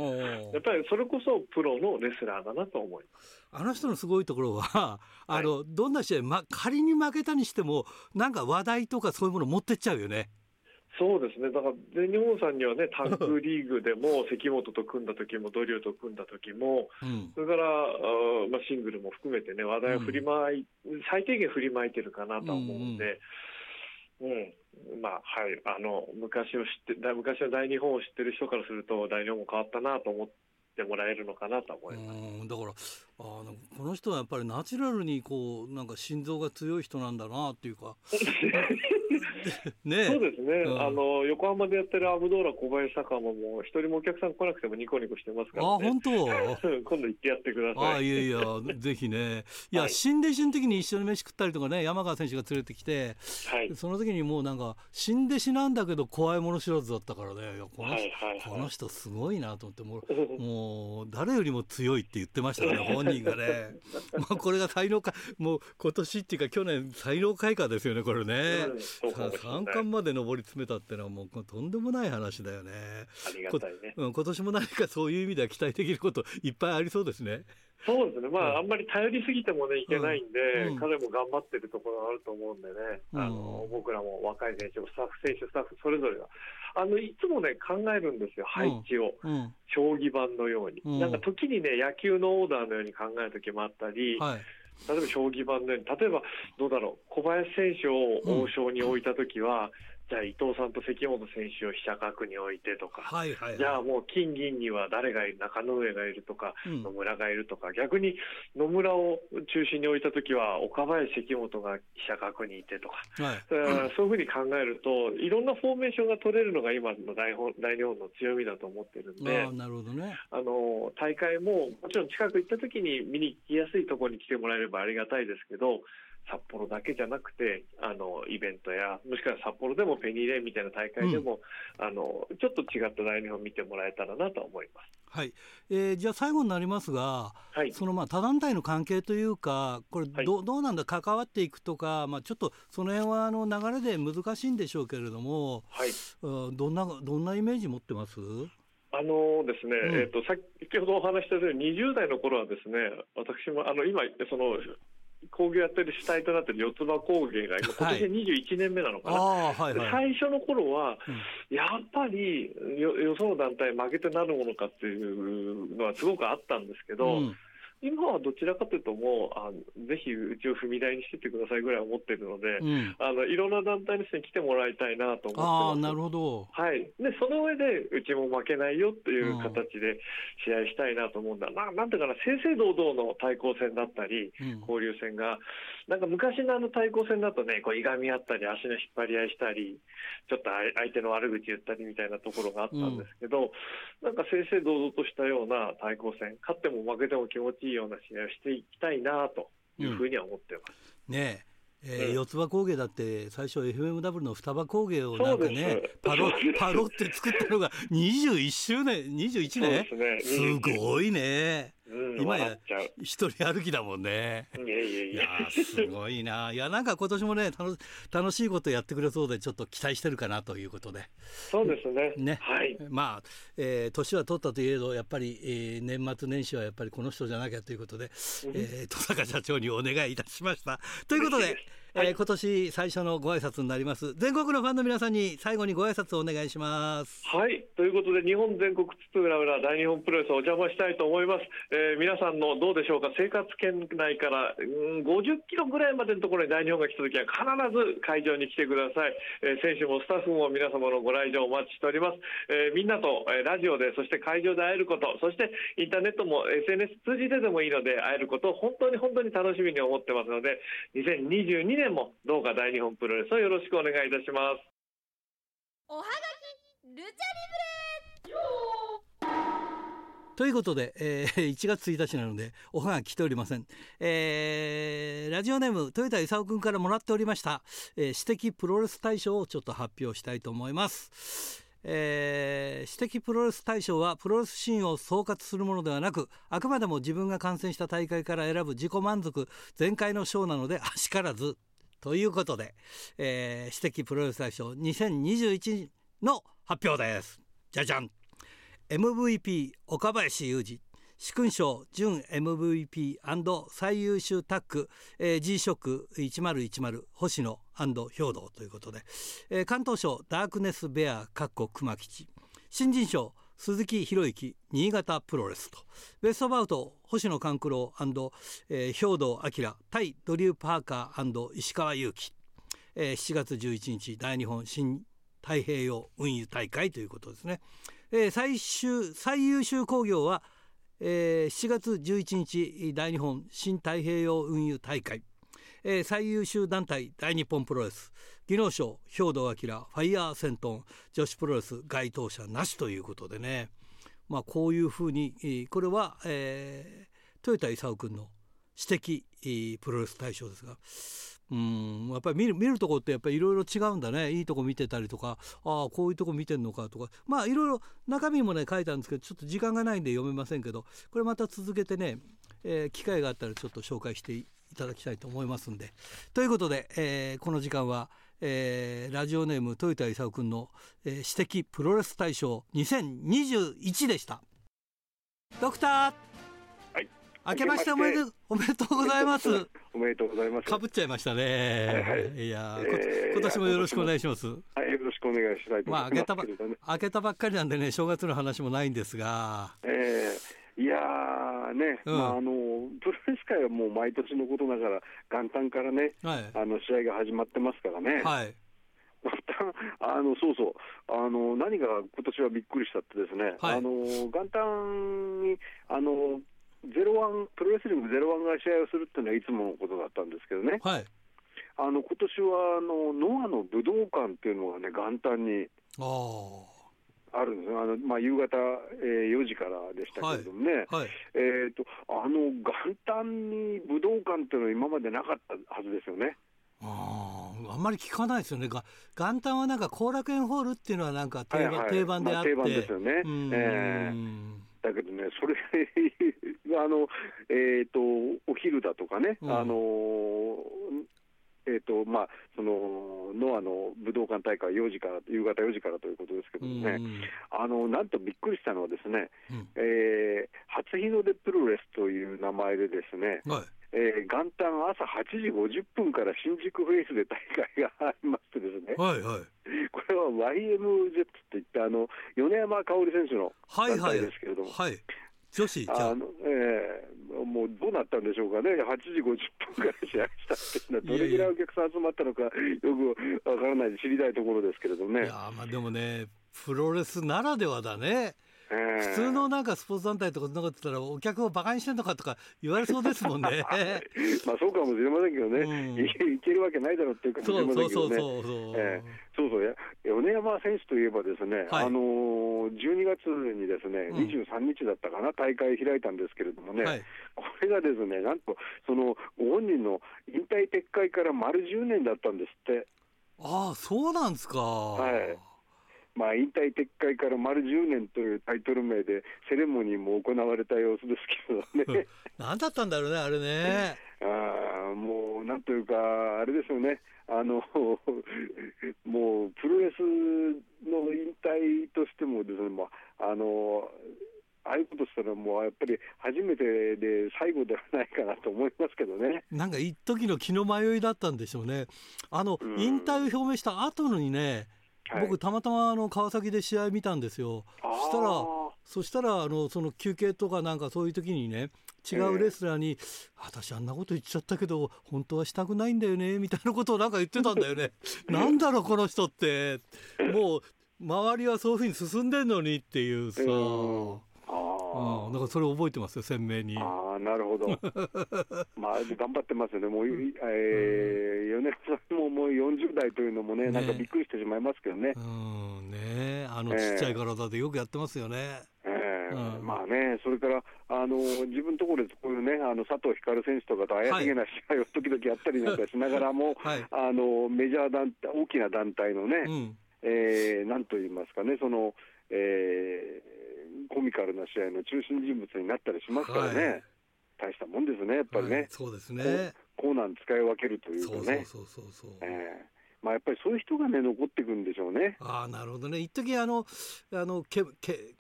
やっぱりそれこそプロのレスラーだなと思います。あの人のすごいところは、あの、はい、どんな試合、ま、仮に負けたにしても、なんか話題とかそういうもの持ってっちゃうよね。そうですね、だから全日本さんにはね、タッグリーグでも、関本と組んだ時も、ドリューと組んだ時も、うん、それからあ、まあ、シングルも含めてね、話題を振りまい、うん、最低限振りまいてるかなと思うので、うん、まあはい。あの昔を知って昔の大日本を知ってる人からすると大日本も変わったなと思ってもらえるのかなと思います。だからあのこの人はやっぱりナチュラルにこうなんか心臓が強い人なんだなっていうか ね、そうですね、うん、あの横浜でやってるアブドーラ小林坂ももう一人もお客さん来なくてもニコニコしてますから、ね、あ本当？今度行ってやってください。あいやいやぜひね。いや、はい、新弟子の時に一緒に飯食ったりとかね山川選手が連れてきて、はい、その時にもうなんか新弟子なんだけど怖いもの知らずだったからね。この,、はいはいはい、この人すごいなと思ってもう もう誰よりも強いって言ってましたね本人がね。まあこれが才能かもう今年っていうか去年才能開花ですよねこれね、うん、三冠まで上り詰めたってのはもうとんでもない話だよね。ありがたいね、うん、今年も何かそういう意味では期待できることいっぱいありそうですね。そうですね、まあ、あんまり頼りすぎてもね、いけないんで、うん、彼も頑張ってるところがあると思うんでね、うん、あの僕らも若い選手、スタッフ選手、スタッフそれぞれが、あのいつもね、考えるんですよ、配置を、うん、将棋盤のように、なんか時にね、野球のオーダーのように考える時もあったり、はい例えば将棋盤のように、例えばどうだろう、小林選手を王将に置いたときは、じゃあ伊藤さんと関本選手を飛車角に置いてとか、はいはいはい、じゃあもう金銀には誰がいる、中野上がいるとか、うん、野村がいるとか、逆に野村を中心に置いたときは、岡林、関本が飛車角にいてとか、はい、そういうふうに考えると、いろんなフォーメーションが取れるのが今の大大日本の強みだと思ってるんで、あなるほどね、あの大会ももちろん近く行ったときに見に行きやすいところに来てもらえればありがたいですけど、札幌だけじゃなくてあのイベントやもしくは札幌でもペニーレインみたいな大会でも、うん、あのちょっと違った大日本を見てもらえたらなと思います。はい、えー、じゃあ最後になりますが、はい、そのまあ他団体の関係というかこれど,、うどうなんだ関わっていくとか、まあ、ちょっとその辺はあの流れで難しいんでしょうけれども、はい、どんなどんなイメージ持ってます？あのですね、うん、えっ、と先ほどお話したように20代の頃はですね、私もあの今その工業やってる主体となってる四つ葉工芸が今、今年で21年目なのかな、はいはいはい、最初の頃は、うん、やっぱりよよその団体負けてなるものかっていうのはすごくあったんですけど、うん今はどちらかというともうあぜひうちを踏み台にしててくださいぐらい思ってるので、うん、あのいろんな団体の人に来てもらいたいなと思ってます。なるほど、はい、でその上でうちも負けないよっていう形で試合したいなと思うんだ、うん、ななんていうかな正々堂々の対抗戦だったり、うん、交流戦がなんか昔のあの対抗戦だとね、こういがみ合ったり、足の引っ張り合いしたり、ちょっと相手の悪口言ったりみたいなところがあったんですけど、うん、なんか正々堂々としたような対抗戦、勝っても負けても気持ちいいような試合をしていきたいなというふうには思ってます。うん、ねえ。ー、四つ葉工芸だって最初 FMW の双葉工芸をなんかねパロパロって作ったのが21周年21年？す,、ごいね。今や一人歩きだもんね。いやいやいや。すごいな。いやなんか今年もね楽楽しいことやってくれそうでちょっと期待してるかなということで。そうですね。ね。はい。まあ、えー、年は取ったといえどやっぱり、えー、年末年始はやっぱりこの人じゃなきゃということで、えー、戸坂社長にお願いいたしました。ということで。はい、えー、今年最初のご挨拶になります。全国のファンの皆さんに最後にご挨拶をお願いします。はい。ということで日本全国津々浦々大日本プロレスお邪魔したいと思います、えー、皆さんのどうでしょうか？生活圏内から、うん、50キロぐらいまでのところに大日本が来た時は必ず会場に来てください、えー、選手もスタッフも皆様のご来場お待ちしております、えー、みんなと、えー、ラジオでそして会場で会えることそしてインターネットも SNS 通じてでもいいので会えることを本当に本当に楽しみに思ってますので2022年年もどうか大日本プロレスをよろしくお願いいたします。おはがきルチャリブレということで、えー、1月1日なのでおはがき来ておりません、えー、ラジオネーム豊田勲君からもらっておりました、えー、私的プロレス大賞をちょっと発表したいと思います。えー、私的プロレス大賞はプロレスシーンを総括するものではなくあくまでも自分が観戦した大会から選ぶ自己満足全開の賞なのであしからず。ということで、えー、私的プロレス大賞2021の発表です。じゃじゃん。MVP 岡林雄二。殊勲賞準 MVP& 最優秀タッグ、えー、G ショック1010星野兵道ということで、えー、関東賞ダークネスベアかっこ熊吉。新人賞鈴木博之新潟プロレスと。ベストバウト星野勘九郎、えー、兵道明対ドリュー・パーカー石川祐希、えー、7月11日大日本新太平洋運輸大会ということですね、えー、最終最優秀工業はえー、7月11日大日本新太平洋運輸大会、えー、最優秀団体大日本プロレス。技能賞兵藤明ファイヤーセントン。女子プロレス該当者なしということでね。まあこういうふうに、これは、えー、豊田勲君の私的、えー、プロレス大賞ですが。うんやっぱり見る見るとこってやっぱりいろいろ違うんだね。いいとこ見てたりとかああこういうとこ見てんのかとか。まあいろいろ中身もね書いたんですけどちょっと時間がないんで読めませんけどこれまた続けてね、えー、機会があったらちょっと紹介していただきたいと思いますんで。ということで、えー、この時間は、えー、ラジオネーム豊田勲君の、えー、私的プロレス大賞2021でした。ドクター明けましておめでおめでとうございます。おめでとうございます。かぶっちゃいましたね。はいはい、いや、えー、今年もよろしくお願いします。はい、よろしくお願いしたいます。まあ、明けたば、明けたばっかりなんでね、正月の話もないんですが。えー、いやね、うん、まあ、あのプロレス界はもう毎年のことながら、元旦からね、はい、あの試合が始まってますからね。はい。また、あのそうそう、あの何が今年はびっくりしたってですね、はい、あの元旦にあのゼロワンプロレスリングゼロワンが試合をするっていうのはいつものことだったんですけどね、はい、あの今年はあのノアの武道館っていうのがね、元旦にあるんですあのまあ、夕方、えー、4時からでしたけれどもね、はい。はい、えーと、あの元旦に武道館っていうのは今までなかったはずですよね。ああんまり聞かないですよね、が元旦はなんか後楽園ホールっていうのはなんか定番はいはい、定番であって、まあ、定番ですよね。えー。だけどね、それあの、えーと、お昼だとかね、うん、あのえーとまあ、そのノアの武道館大会4時から夕方4時からということですけどもね、うん、あのなんとびっくりしたのはですね、うん、えー、初日の出プロレスという名前でですね、はい。えー、元旦朝8時50分から新宿フェイスで大会がありましてですね、はいはい、これは YMZ っていってあの米山香織選手の団体ですけれども、はい。はい、女子あの、えー、もうどうなったんでしょうかね、8時50分から試合したっていうのは、どれぐらいお客さん集まったのか、よくわからないで知りたいところですけれどもね。いやまあでもね、プロレスならではだね。普通のなんかスポーツ団体とかそんなこと言ったらお客をバカにしてんのかとか言われそうですもんね。まあそうかもしれませんけどね、うん、いけるわけないだろうっていうかもしれませんけどねそうそうや米山選手といえばですね、はい、あのー、12月にですね、うん、23日だったかな大会開いたんですけれどもね、はい、これがですねなんとそのご本人の引退撤回から丸10年だったんですって。ああそうなんですか。はいまあ、引退撤回から丸10年というタイトル名で、セレモニーも行われた様子ですけどね。何だったんだろうね、あれね。あもう、なんというか、あれですよね、あの もうプロレスの引退としてもですね、まあ、あのああいうことしたら、もうやっぱり初めてで最後ではないかなと思いますけどね。なんか一時の気の迷いだったんでしょうね。あの、引退を表明した後にね、僕たまたまあの川崎で試合見たんですよ。そしたらそしたらあのその休憩とかなんかそういう時にね違うレスラーに、えー、私あんなこと言っちゃったけど本当はしたくないんだよねみたいなことをなんか言ってたんだよね。なんだろうこの人って。もう周りはそういうふうに進んでんのにっていうさ、えーああ、だからそれ覚えてますよ、鮮明に。ああ、なるほど。まあ、頑張ってますよね。もう、えー、米山さんももう40代というのもね、ねなんかびっくりしてしまいますけどね。うん、ねあのちっちゃい体でよくやってますよね。えー、うん、まあね、それからあの自分のところでこういうね、あの佐藤光選手とかと怪しげな試合を時々やったりなんかしながらも、はい、あのメジャー団体、大きな団体のね、うん、えー、なんと言いますかね、その、えー、コミカルな試合の中心人物になったりしますからね、はい、大したもんですね、やっぱりね、はい、そうですねコーナーに使い分けるというかね。そうそうそうそうえーまあ、やっぱりそういう人がね残っていくんでしょうね。ああなるほどね。一時あのあのけけ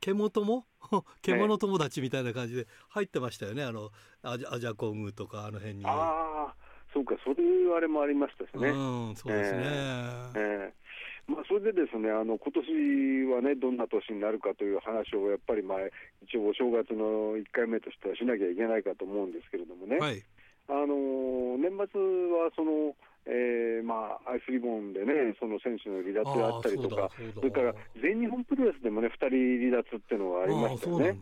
獣も？獣友達みたいな感じで入ってましたよね。あのアジアジャコングとかあの辺に。ああそうかそういうあれもありましたしね。うんそうですね。えーえーまあ、それでですねあの今年はね、どんな年になるかという話をやっぱり、まあ、一応、お正月の1回目としてはしなきゃいけないかと思うんですけれどもね、はい、あの年末はその、えーまあ、アイスリボンでね、その選手の離脱があったりとか、それから全日本プロレスでもね、2人離脱っていうのがありましたよね。ね。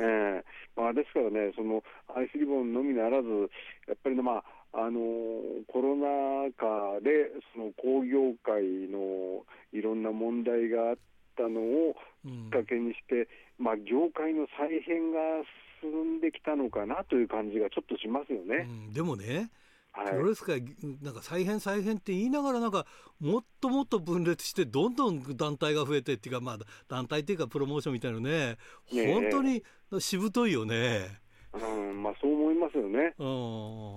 えーまあ、ですからね、そのアイスリボンのみならず、やっぱりね、まああのコロナ禍でその工業界のいろんな問題があったのをきっかけにして、うん、まあ、業界の再編が進んできたのかなという感じがちょっとしますよね。うん、でもねプロレス界なんか再編再編って言いながらなんかもっともっと分裂してどんどん団体が増えてっていうかまあ団体っていうかプロモーションみたいなね本当にしぶといよね。うんまあ、そう思いますよね。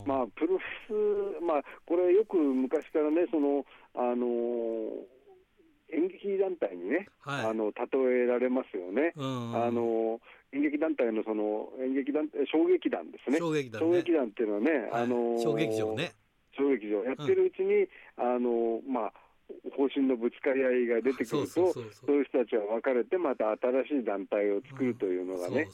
まあ、プロレス、まあ、これよく昔からね、その、あの演劇団体にね、はい、あの例えられますよね。あの演劇団体のその演劇団小劇団ですね。小劇団、っていうのはね、はい、あの小劇場ね。小劇場やってるうちに、うん、あのまあ方針のぶつかり合いが出てくると、そういう人たちは別れて、また新しい団体を作るというのがね、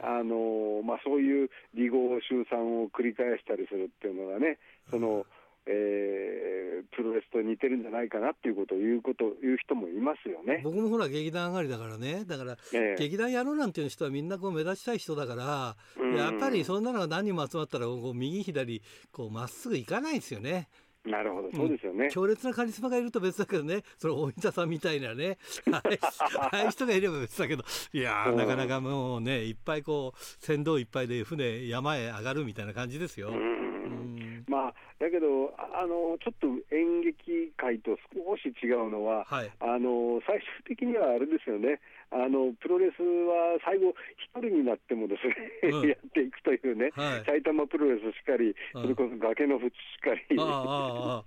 あのまあ、そういう離合集散を繰り返したりするっていうのがね、その、えー、プロレスと似てるんじゃないかなっていうことを言うこと言う人もいますよね。僕もほら劇団上がりだからね。だから、えー、劇団やろうなんていう人はみんなこう目立ちたい人だから、やっぱりそんなのが何人も集まったらこう右左こうまっすぐいかないですよね。なるほど、そうですよね、うん、強烈なカリスマがいると別だけどね、その大分さんみたいなね、あ あいう人がいれば別だけど、いやー、なかなかもうね、いっぱいこう、船頭いっぱいで船、山へ上がるみたいな感じですよ。まあ、だけどあの、ちょっと演劇界と少し違うのは、はい、あの最終的にはあれですよね、あのプロレスは最後、一人になってもですね、うん、やっていくというね、はい、埼玉プロレスしかり、それこそ崖の淵しかり、ま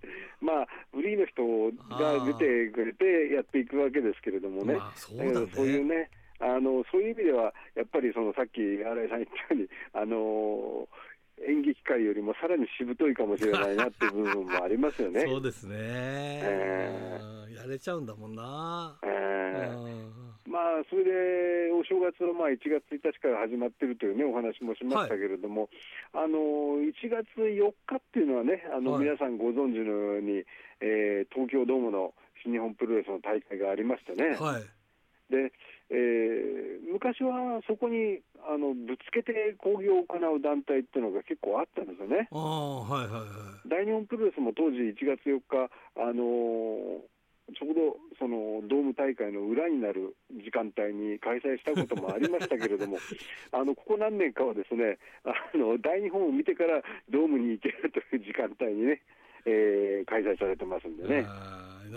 あ、フリーの人が出てくれてやっていくわけですけれどもね、まあそうね。そういうね、あのそういう意味では、やっぱりそのさっき新井さん言ったように、あの演劇界よりもさらにしぶといかもしれないなっていう部分もありますよね。そうですね、えー、やれちゃうんだもんな。えーまあ、それでお正月のまあ1月1日から始まっているという、ね、お話もしましたけれども、はい、あの1月4日っていうのはね、あの、皆さんご存知のように、えー、東京ドームの新日本プロレスの大会がありましてね。はい。でえー、昔はそこにあのぶつけて興行を行う団体っていうのが結構あったんですよね。あはいはいはい、大日本プロレスも当時1月4日、あのー、ちょうどそのドーム大会の裏になる時間帯に開催したこともありましたけれども、あのここ何年かはですねあの大日本を見てからドームに行けるという時間帯にね、えー、開催されてますんでね。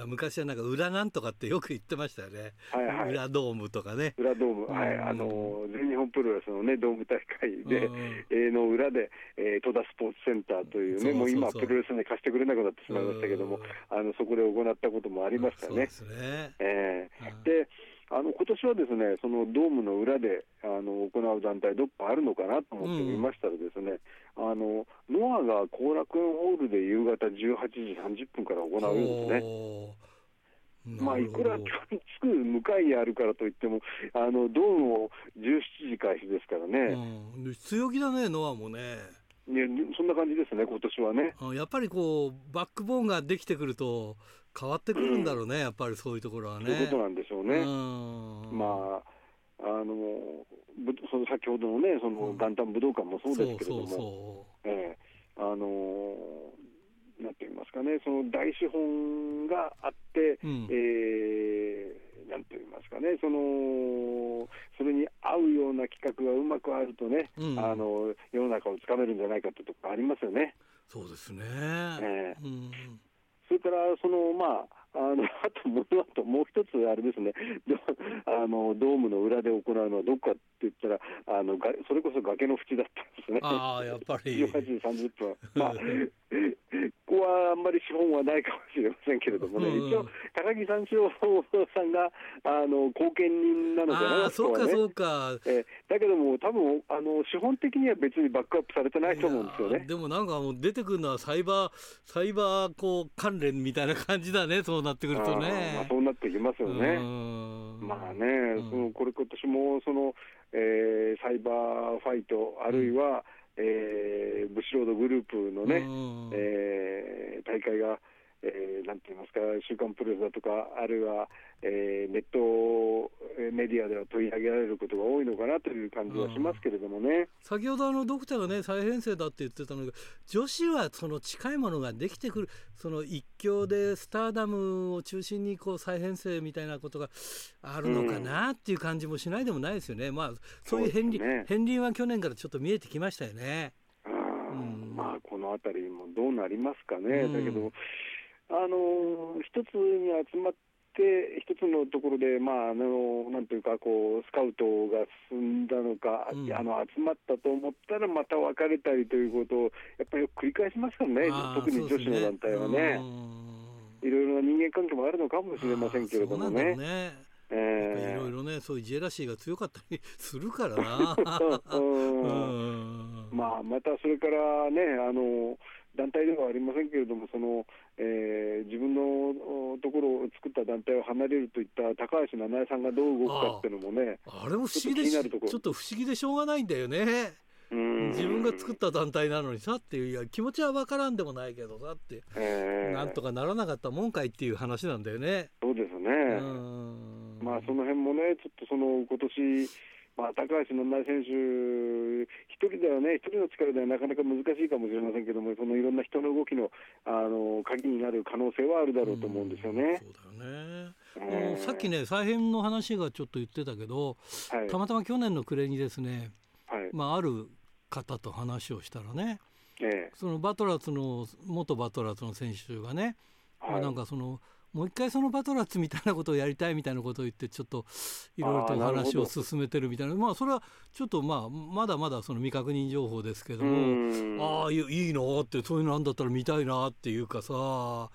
昔はなんか裏なんとかってよく言ってましたよね、はいはい、裏ドームとかね。裏ドーム、はい、あの全日本プロレスのねドーム大会で、えの裏で、えー、戸田スポーツセンターというね、もう今プロレスに貸してくれなくなってしまいましたけども、あのそこで行ったこともありましたね。そうですね。えー、で。あの今年はですねそのドームの裏であの行う団体、どっかあるのかなと思ってみましたら、ですね、うん、あのノアが後楽園ホールで夕方18時30分から行うようですね。まあ、いくらすぐ向かいにあるからといっても、あのドームも17時開始ですからね。うん、強気だね、ノアもね。ね、そんな感じですね、今年はね。やっぱりこう、バックボーンができてくると、変わってくるんだろうね、うん、やっぱりそういうところはね。そういうことなんでしょうね。まああのその先ほどのね、その元旦武道館もそうですけれども、ええあのなんて言いますかね、その大資本があって、うん、えー、なんて言いますかね、そのそれに合うような企画がうまくあるとね、うん、あの世の中をつかめるんじゃないかってとこありますよね。そうですね、えー、うんそれからその、まあ、あの あともう一つ、あれですね。あの、ドームの裏で行うのはどこかって言ったら、あのがそれこそ崖の縁だったんですね、あやっぱり。18時30分、まあ、ここはあんまり資本はないかもしれませんけれどもね、うん、一応、高木三四郎さんがあの後見人なのかな、あそうかそうか、えだけども、多分あの資本的には別にバックアップされてないと思うんですよね。でもなんかもう出てくるのはサイバー、サイバーこう関連みたいな感じだね、そうなってくるとね。まあ、そうなってきますよね。まあね、そのこれ今年もその、えー、サイバーファイト、あるいは、えー、ブシロードグループのね、えー、大会が、えー、なんて言いますか、週刊プレスだとか、あるいは、えー、ネットメディアでは取り上げられることが多いのかなという感じはしますけれどもね。先ほどあのドクターがね再編成だって言ってたのが女子はその近いものができてくるその一強でスターダムを中心にこう再編成みたいなことがあるのかなっていう感じもしないでもないですよね。うん、まあそういう片鱗、ね、片鱗は去年からちょっと見えてきましたよね。うん、まあこの辺りもどうなりますかね。だけどあの一つに集まって、一つのところで、まあ、あのなんというかこう、スカウトが進んだのか、うん、あの集まったと思ったら、また別れたりということを、やっぱりよく繰り返しますからね、特に女子の団体はね。いろいろな人間関係もあるのかもしれませんけれどもね。いろいろね、そういうジェラシーが強かったりするからな。まあ、またそれからね、あの団体ではありませんけれども、そのえー、自分のところを作った団体を離れるといった高橋七重さんがどう動くかっていうのもね、あれも不思議でちょっと不思議でしょうがないんだよね。自分が作った団体なのにさっていういや気持ちは分からんでもないけどさって、えー、なんとかならなかったもんかいっていう話なんだよね。そうですね。まあその辺もねちょっとその今年まあ、高橋七重選手、一人ではね、一人の力ではなかなか難しいかもしれませんけども、そのいろんな人の動きのあの鍵になる可能性はあるだろうと思うんですよね。うそうだよね、えー、さっきね、再編の話がちょっと言ってたけど、はい、たまたま去年の暮れにですね、はい、まあ、ある方と話をしたらね、えー、そのバトラーズの元バトラーズの選手がね、はい、まあ、なんかそのもう一回そのバトラッツみたいなことをやりたいみたいなことを言ってちょっといろいろと話を進めてるみたいな。まあそれはちょっとまあまだまだその未確認情報ですけどもああいいのってそういうのなんだったら見たいなっていうかさ。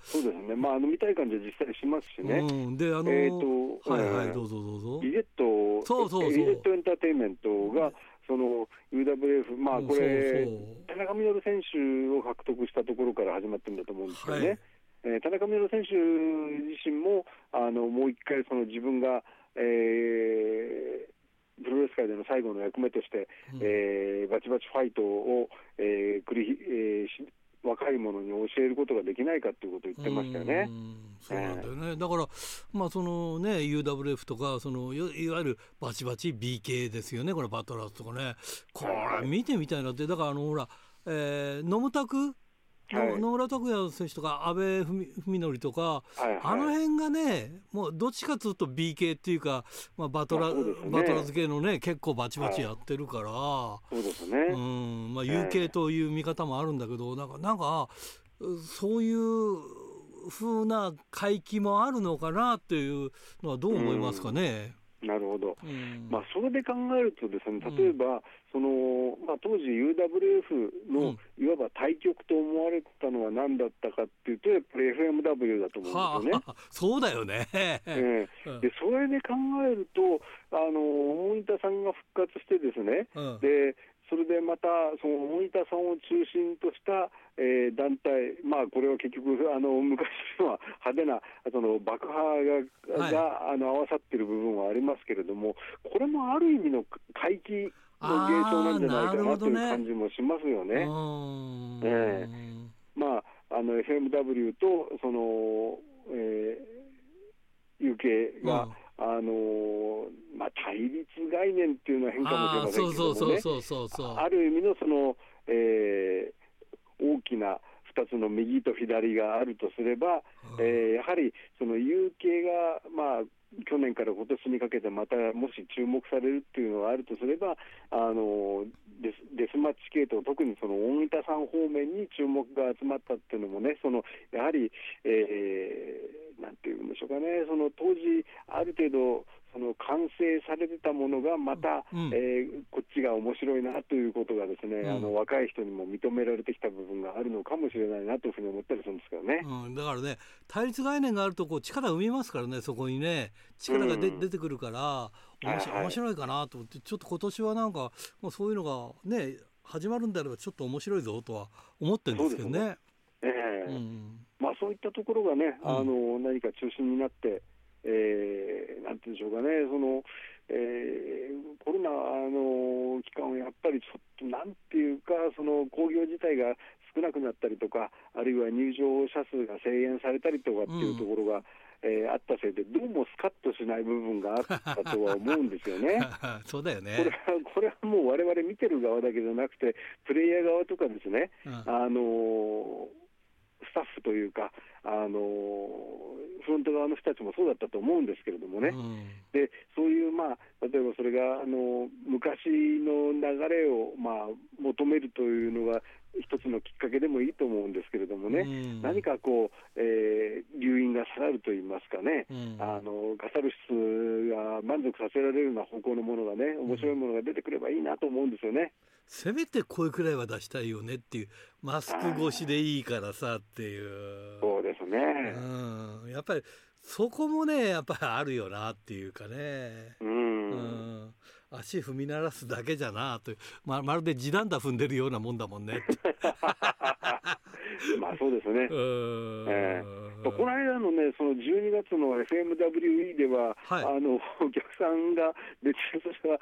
そうですね。まああの見たい感じは実際しますしね、うん、であのえー、とはいはいどうぞどうぞ。リゼットそうそうそう。リゼットエンターテインメントがその UWF、まあこれ、田中稔選手を獲得したところから始まってるんだと思うんですよね。はいえー、田中稔選手自身もあのもう一回その自分が、えー、プロレス界での最後の役目として、うん、えー、バチバチファイトを、えー繰りえー、若い者に教えることができないかということを言ってましたよね。そうなんだよね、えー、だから、まあそのね、UWF とかそのいわゆるバチバチ BK ですよね、これバトラーズとかね、これ見てみたいなって、だからあのほら、えー、ノムタク野村拓也選手とか阿部文則とか、はいはい、あの辺がねもうどっちかというと B 系っていうか、まあ、バトラ、まあね、バトラズ系のね結構バチバチやってるから、はい、そうですね、うんまあ、U 系という見方もあるんだけど、なんかなんかそういう風な回帰もあるのかなっていうのはどう思いますかね？なるほど、うん、まあ、それで考えると、ですね例えば、うん、そのまあ、当時、UWF のいわば対局と思われてたのは何だったかっていうと、やっぱり FMW だと思うんですよね。はあ、そうだよね、えー、でそれで考えると、あの大分さんが復活してですね、うん、でそれでまた、その大分さんを中心とした、えー、団体、まあ、これは結局、あの昔は派手なその爆破が,、があの合わさっている部分はありますけれども、これもある意味の回帰の現象なんじゃないかなという感じもしますよね。えー、まあ、あの FMW とその、えー、UK が、うんあのまあ、対立概念っていうのは変かもしれませんけどもね、ある意味のその、えー、大きな2つの右と左があるとすれば、えー、やはりその有形が、まあ、去年から今年にかけてまたもし注目されるっていうのがあるとすれば、あのデスデスマッチ系統、特にその大分さん方面に注目が集まったっていうのもね、そのやはり、えー、なんていうんでしょうかね、その当時、ある程度、その完成されてたものがまた、うん、えー、こっちが面白いなということがですね、うん、あの若い人にも認められてきた部分があるのかもしれないなというふうに思ったりするんですけどね、うん、だからね対立概念があるとこう力生みますからね。そこにね力が出てくるから面白,、面白いかなと思ってちょっと今年はなんかもうそういうのがね始まるんであればちょっと面白いぞとは思ってるんですけどね。ええまあそういったところがね、あの何か中心になってえー、なんていうんでしょうかね、その、えー、コロナの期間はやっぱりちょっとなんていうか、その工業自体が少なくなったりとか、あるいは入場者数が制限されたりとかっていうところが、うんえー、あったせいで、どうもスカッとしない部分があったとは思うんですよね。そうだよね。これはこれはもうわれわれ見てる側だけじゃなくて、プレイヤー側とかですね、うん、あのスタッフというか、あのフロント側の人たちもそうだったと思うんですけれどもね、うん、でそういう、まあ、例えばそれがあの昔の流れを、まあ、求めるというのが、一つのきっかけでもいいと思うんですけれどもね、うん、何かこう、えー、留飲が下がるといいますかね、うん、あのガサル室が満足させられるような方向のものがね、面白いものが出てくればいいなと思うんですよね。せめて声くらいは出したいよねっていうマスク越しでいいからさっていう。そうですね、うん、やっぱりそこもねやっぱりあるよなっていうかね。うん、うん足踏み鳴らすだけじゃなとままるで地団打踏んでるようなもんだもんね。まあそうですね。えー、この間のね、その12月の FMWE では、はい、あの お客さんが別にそれは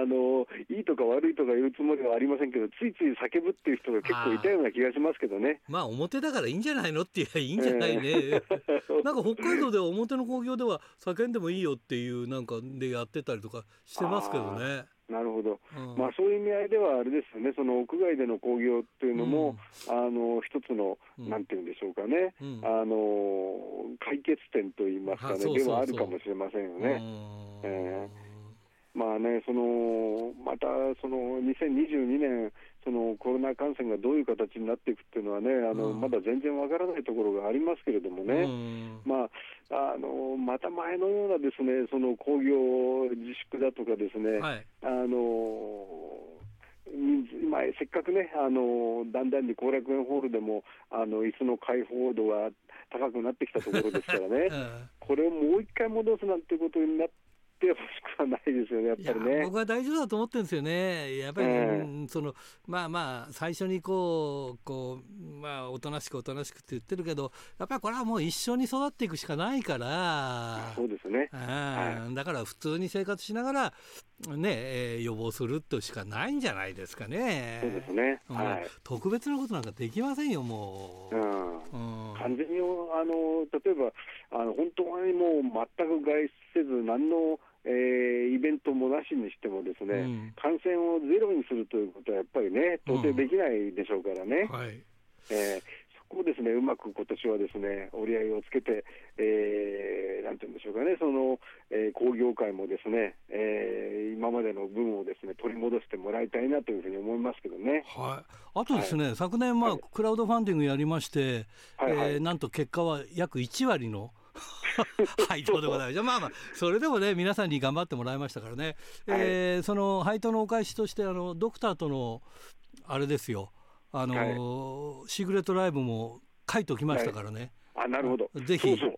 あのいいとか悪いとか言うつもりはありませんけど、ついつい叫ぶっていう人が結構いたような気がしますけどね。まあ表だからいいんじゃないのって言えばいいんじゃないね。えー、なんか北海道では表の工業では叫んでもいいよっていうなんかでやってたりとかしてますけどね。なるほど、うん、まあ、そういう意味合いでは、あれですよね、その屋外での興行っていうのも、うん、あの一つの、うん、なんていうんでしょうかね、あの解決点といいますかね、ではあるかもしれませんよね。えーまあね、そのまたその2022年、そのコロナ感染がどういう形になっていくっていうのはね、あの、まだ全然わからないところがありますけれどもね、まあ、あのまた前のようなですねその工業自粛だとかですね、はい、あの今、せっかくね、あのだんだんに後楽園ホールでもあの椅子の開放度が高くなってきたところですからね、これをもう一回戻すなんてことになって、ってほしくはないですよね、やっぱりね。僕は大丈夫だと思ってるんですよね。やっぱり、えー、そのまあまあ最初にこうこうまあおとなしくおとなしくって言ってるけど、やっぱりこれはもう一緒に育っていくしかないから。そうですね。はい、だから普通に生活しながらね、えー、予防するとしかないんじゃないですかね。そうですね。はい、特別なことなんかできませんよ、もう。うん。うん、完全にあの例えばあの本当にもう全く外出せず何のえー、イベントもなしにしても、ですね、うん、感染をゼロにするということはやっぱりね、到底できないでしょうからね。うんはい、えーそこをですねうまく今年はですね折り合いをつけて、えー、なんていうんでしょうかね、その、えー、工業界もですね、えー、今までの分をですね取り戻してもらいたいなというふうに思いますけどね。はい。あとですね、はい、昨年まあ、はい、クラウドファンディングやりまして、はいはい、えー、なんと結果は約1割の 配当でございます。まあまあ、それでもね、皆さんに頑張ってもらいましたからね。はい、えー、その配当のお返しとして、あの、ドクターとの、あれですよ、あの、はい、シークレットライブも書いておきましたからね。はい、あ、なるほど。ぜひ。そうそう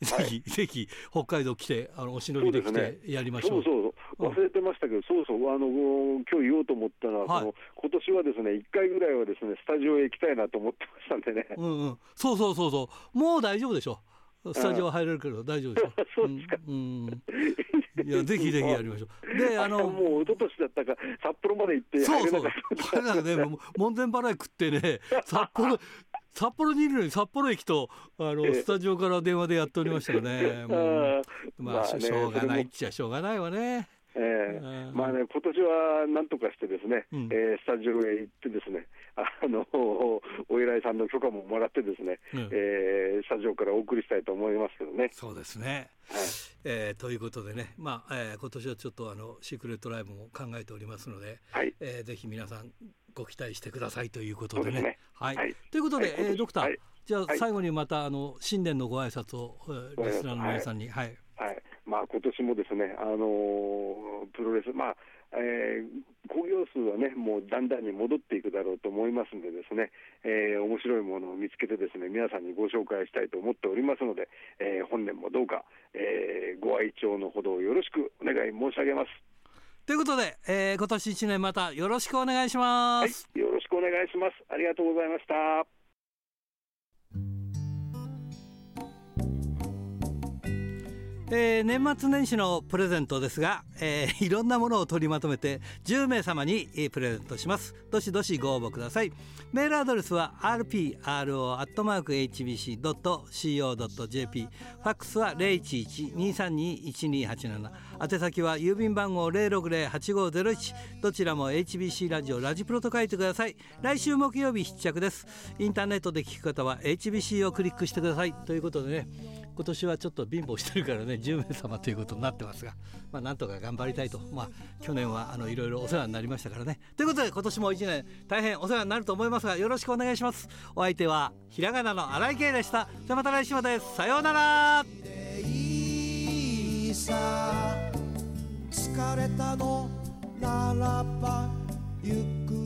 ぜひ、ぜひ北海道来て、あのお忍びで来てやりましょう。そうそう忘れてましたけど、そうそう、あの今日言おうと思ったのは、はい、その今年はですね、1回ぐらいはですね、スタジオへ行きたいなと思ってましたんでね。うんうん、そうそうそうそう、もう大丈夫でしょ。スタジオ入れるけど大丈夫でしょ？そうですか。うん、いや ぜひぜひやりましょう。であのもう一昨年だったか札幌まで行ってそうそう。だからね門前払い食ってね 札幌札幌にいるのに札幌駅とあの、スタジオから電話でやっておりましたよね。まあ、しょうがないっちゃしょうがないわね。えー、まあね、今年はなんとかしてですね、うん、えー、スタジオへ行ってですね、あのお偉いさんの許可ももらってですね、うん、えー、スタジオからお送りしたいと思いますけどね。そうですね。はい、えー、ということでね、まあ、えー、今年はちょっとあのシークレットライブも考えておりますので、はい、えー、ぜひ皆さんご期待してくださいということでね。でね。はい、はい、ということで、はい、えー、ドクター、はい、じゃあ最後にまたあの新年のご挨拶を、リスナーの皆さんに。はい、はい。まあ今年もですね、あのー、プロレス、まあえー、興行数はね、もうだんだんに戻っていくだろうと思いますんで、ですね、えー、面白いものを見つけて、ですね皆さんにご紹介したいと思っておりますので、えー、本年もどうか、えー、ご愛聴のほどよろしくお願い申し上げます。ということで、えー、今年1年またよろしくお願いします、はい、よろしくお願いします。ありがとうございました。えー、年末年始のプレゼントですが、えー、いろんなものを取りまとめて10名様にプレゼントします。どしどしご応募ください。メールアドレスは rpro.hbc.co.jp ファックスは011-232-1287宛先は郵便番号060-8501どちらも HBC ラジオラジプロと書いてください。来週木曜日必着です。インターネットで聞く方は HBC をクリックしてください。ということでね今年はちょっと貧乏してるからね 10名様ということになってますが、まあ、なんとか頑張りたいと、まあ、去年はあのいろいろお世話になりましたからね。ということで今年も1年大変お世話になると思いますがよろしくお願いします。お相手はひらがなの荒井圭でした。じゃまた来週までさようなら。疲れたのならばゆっくり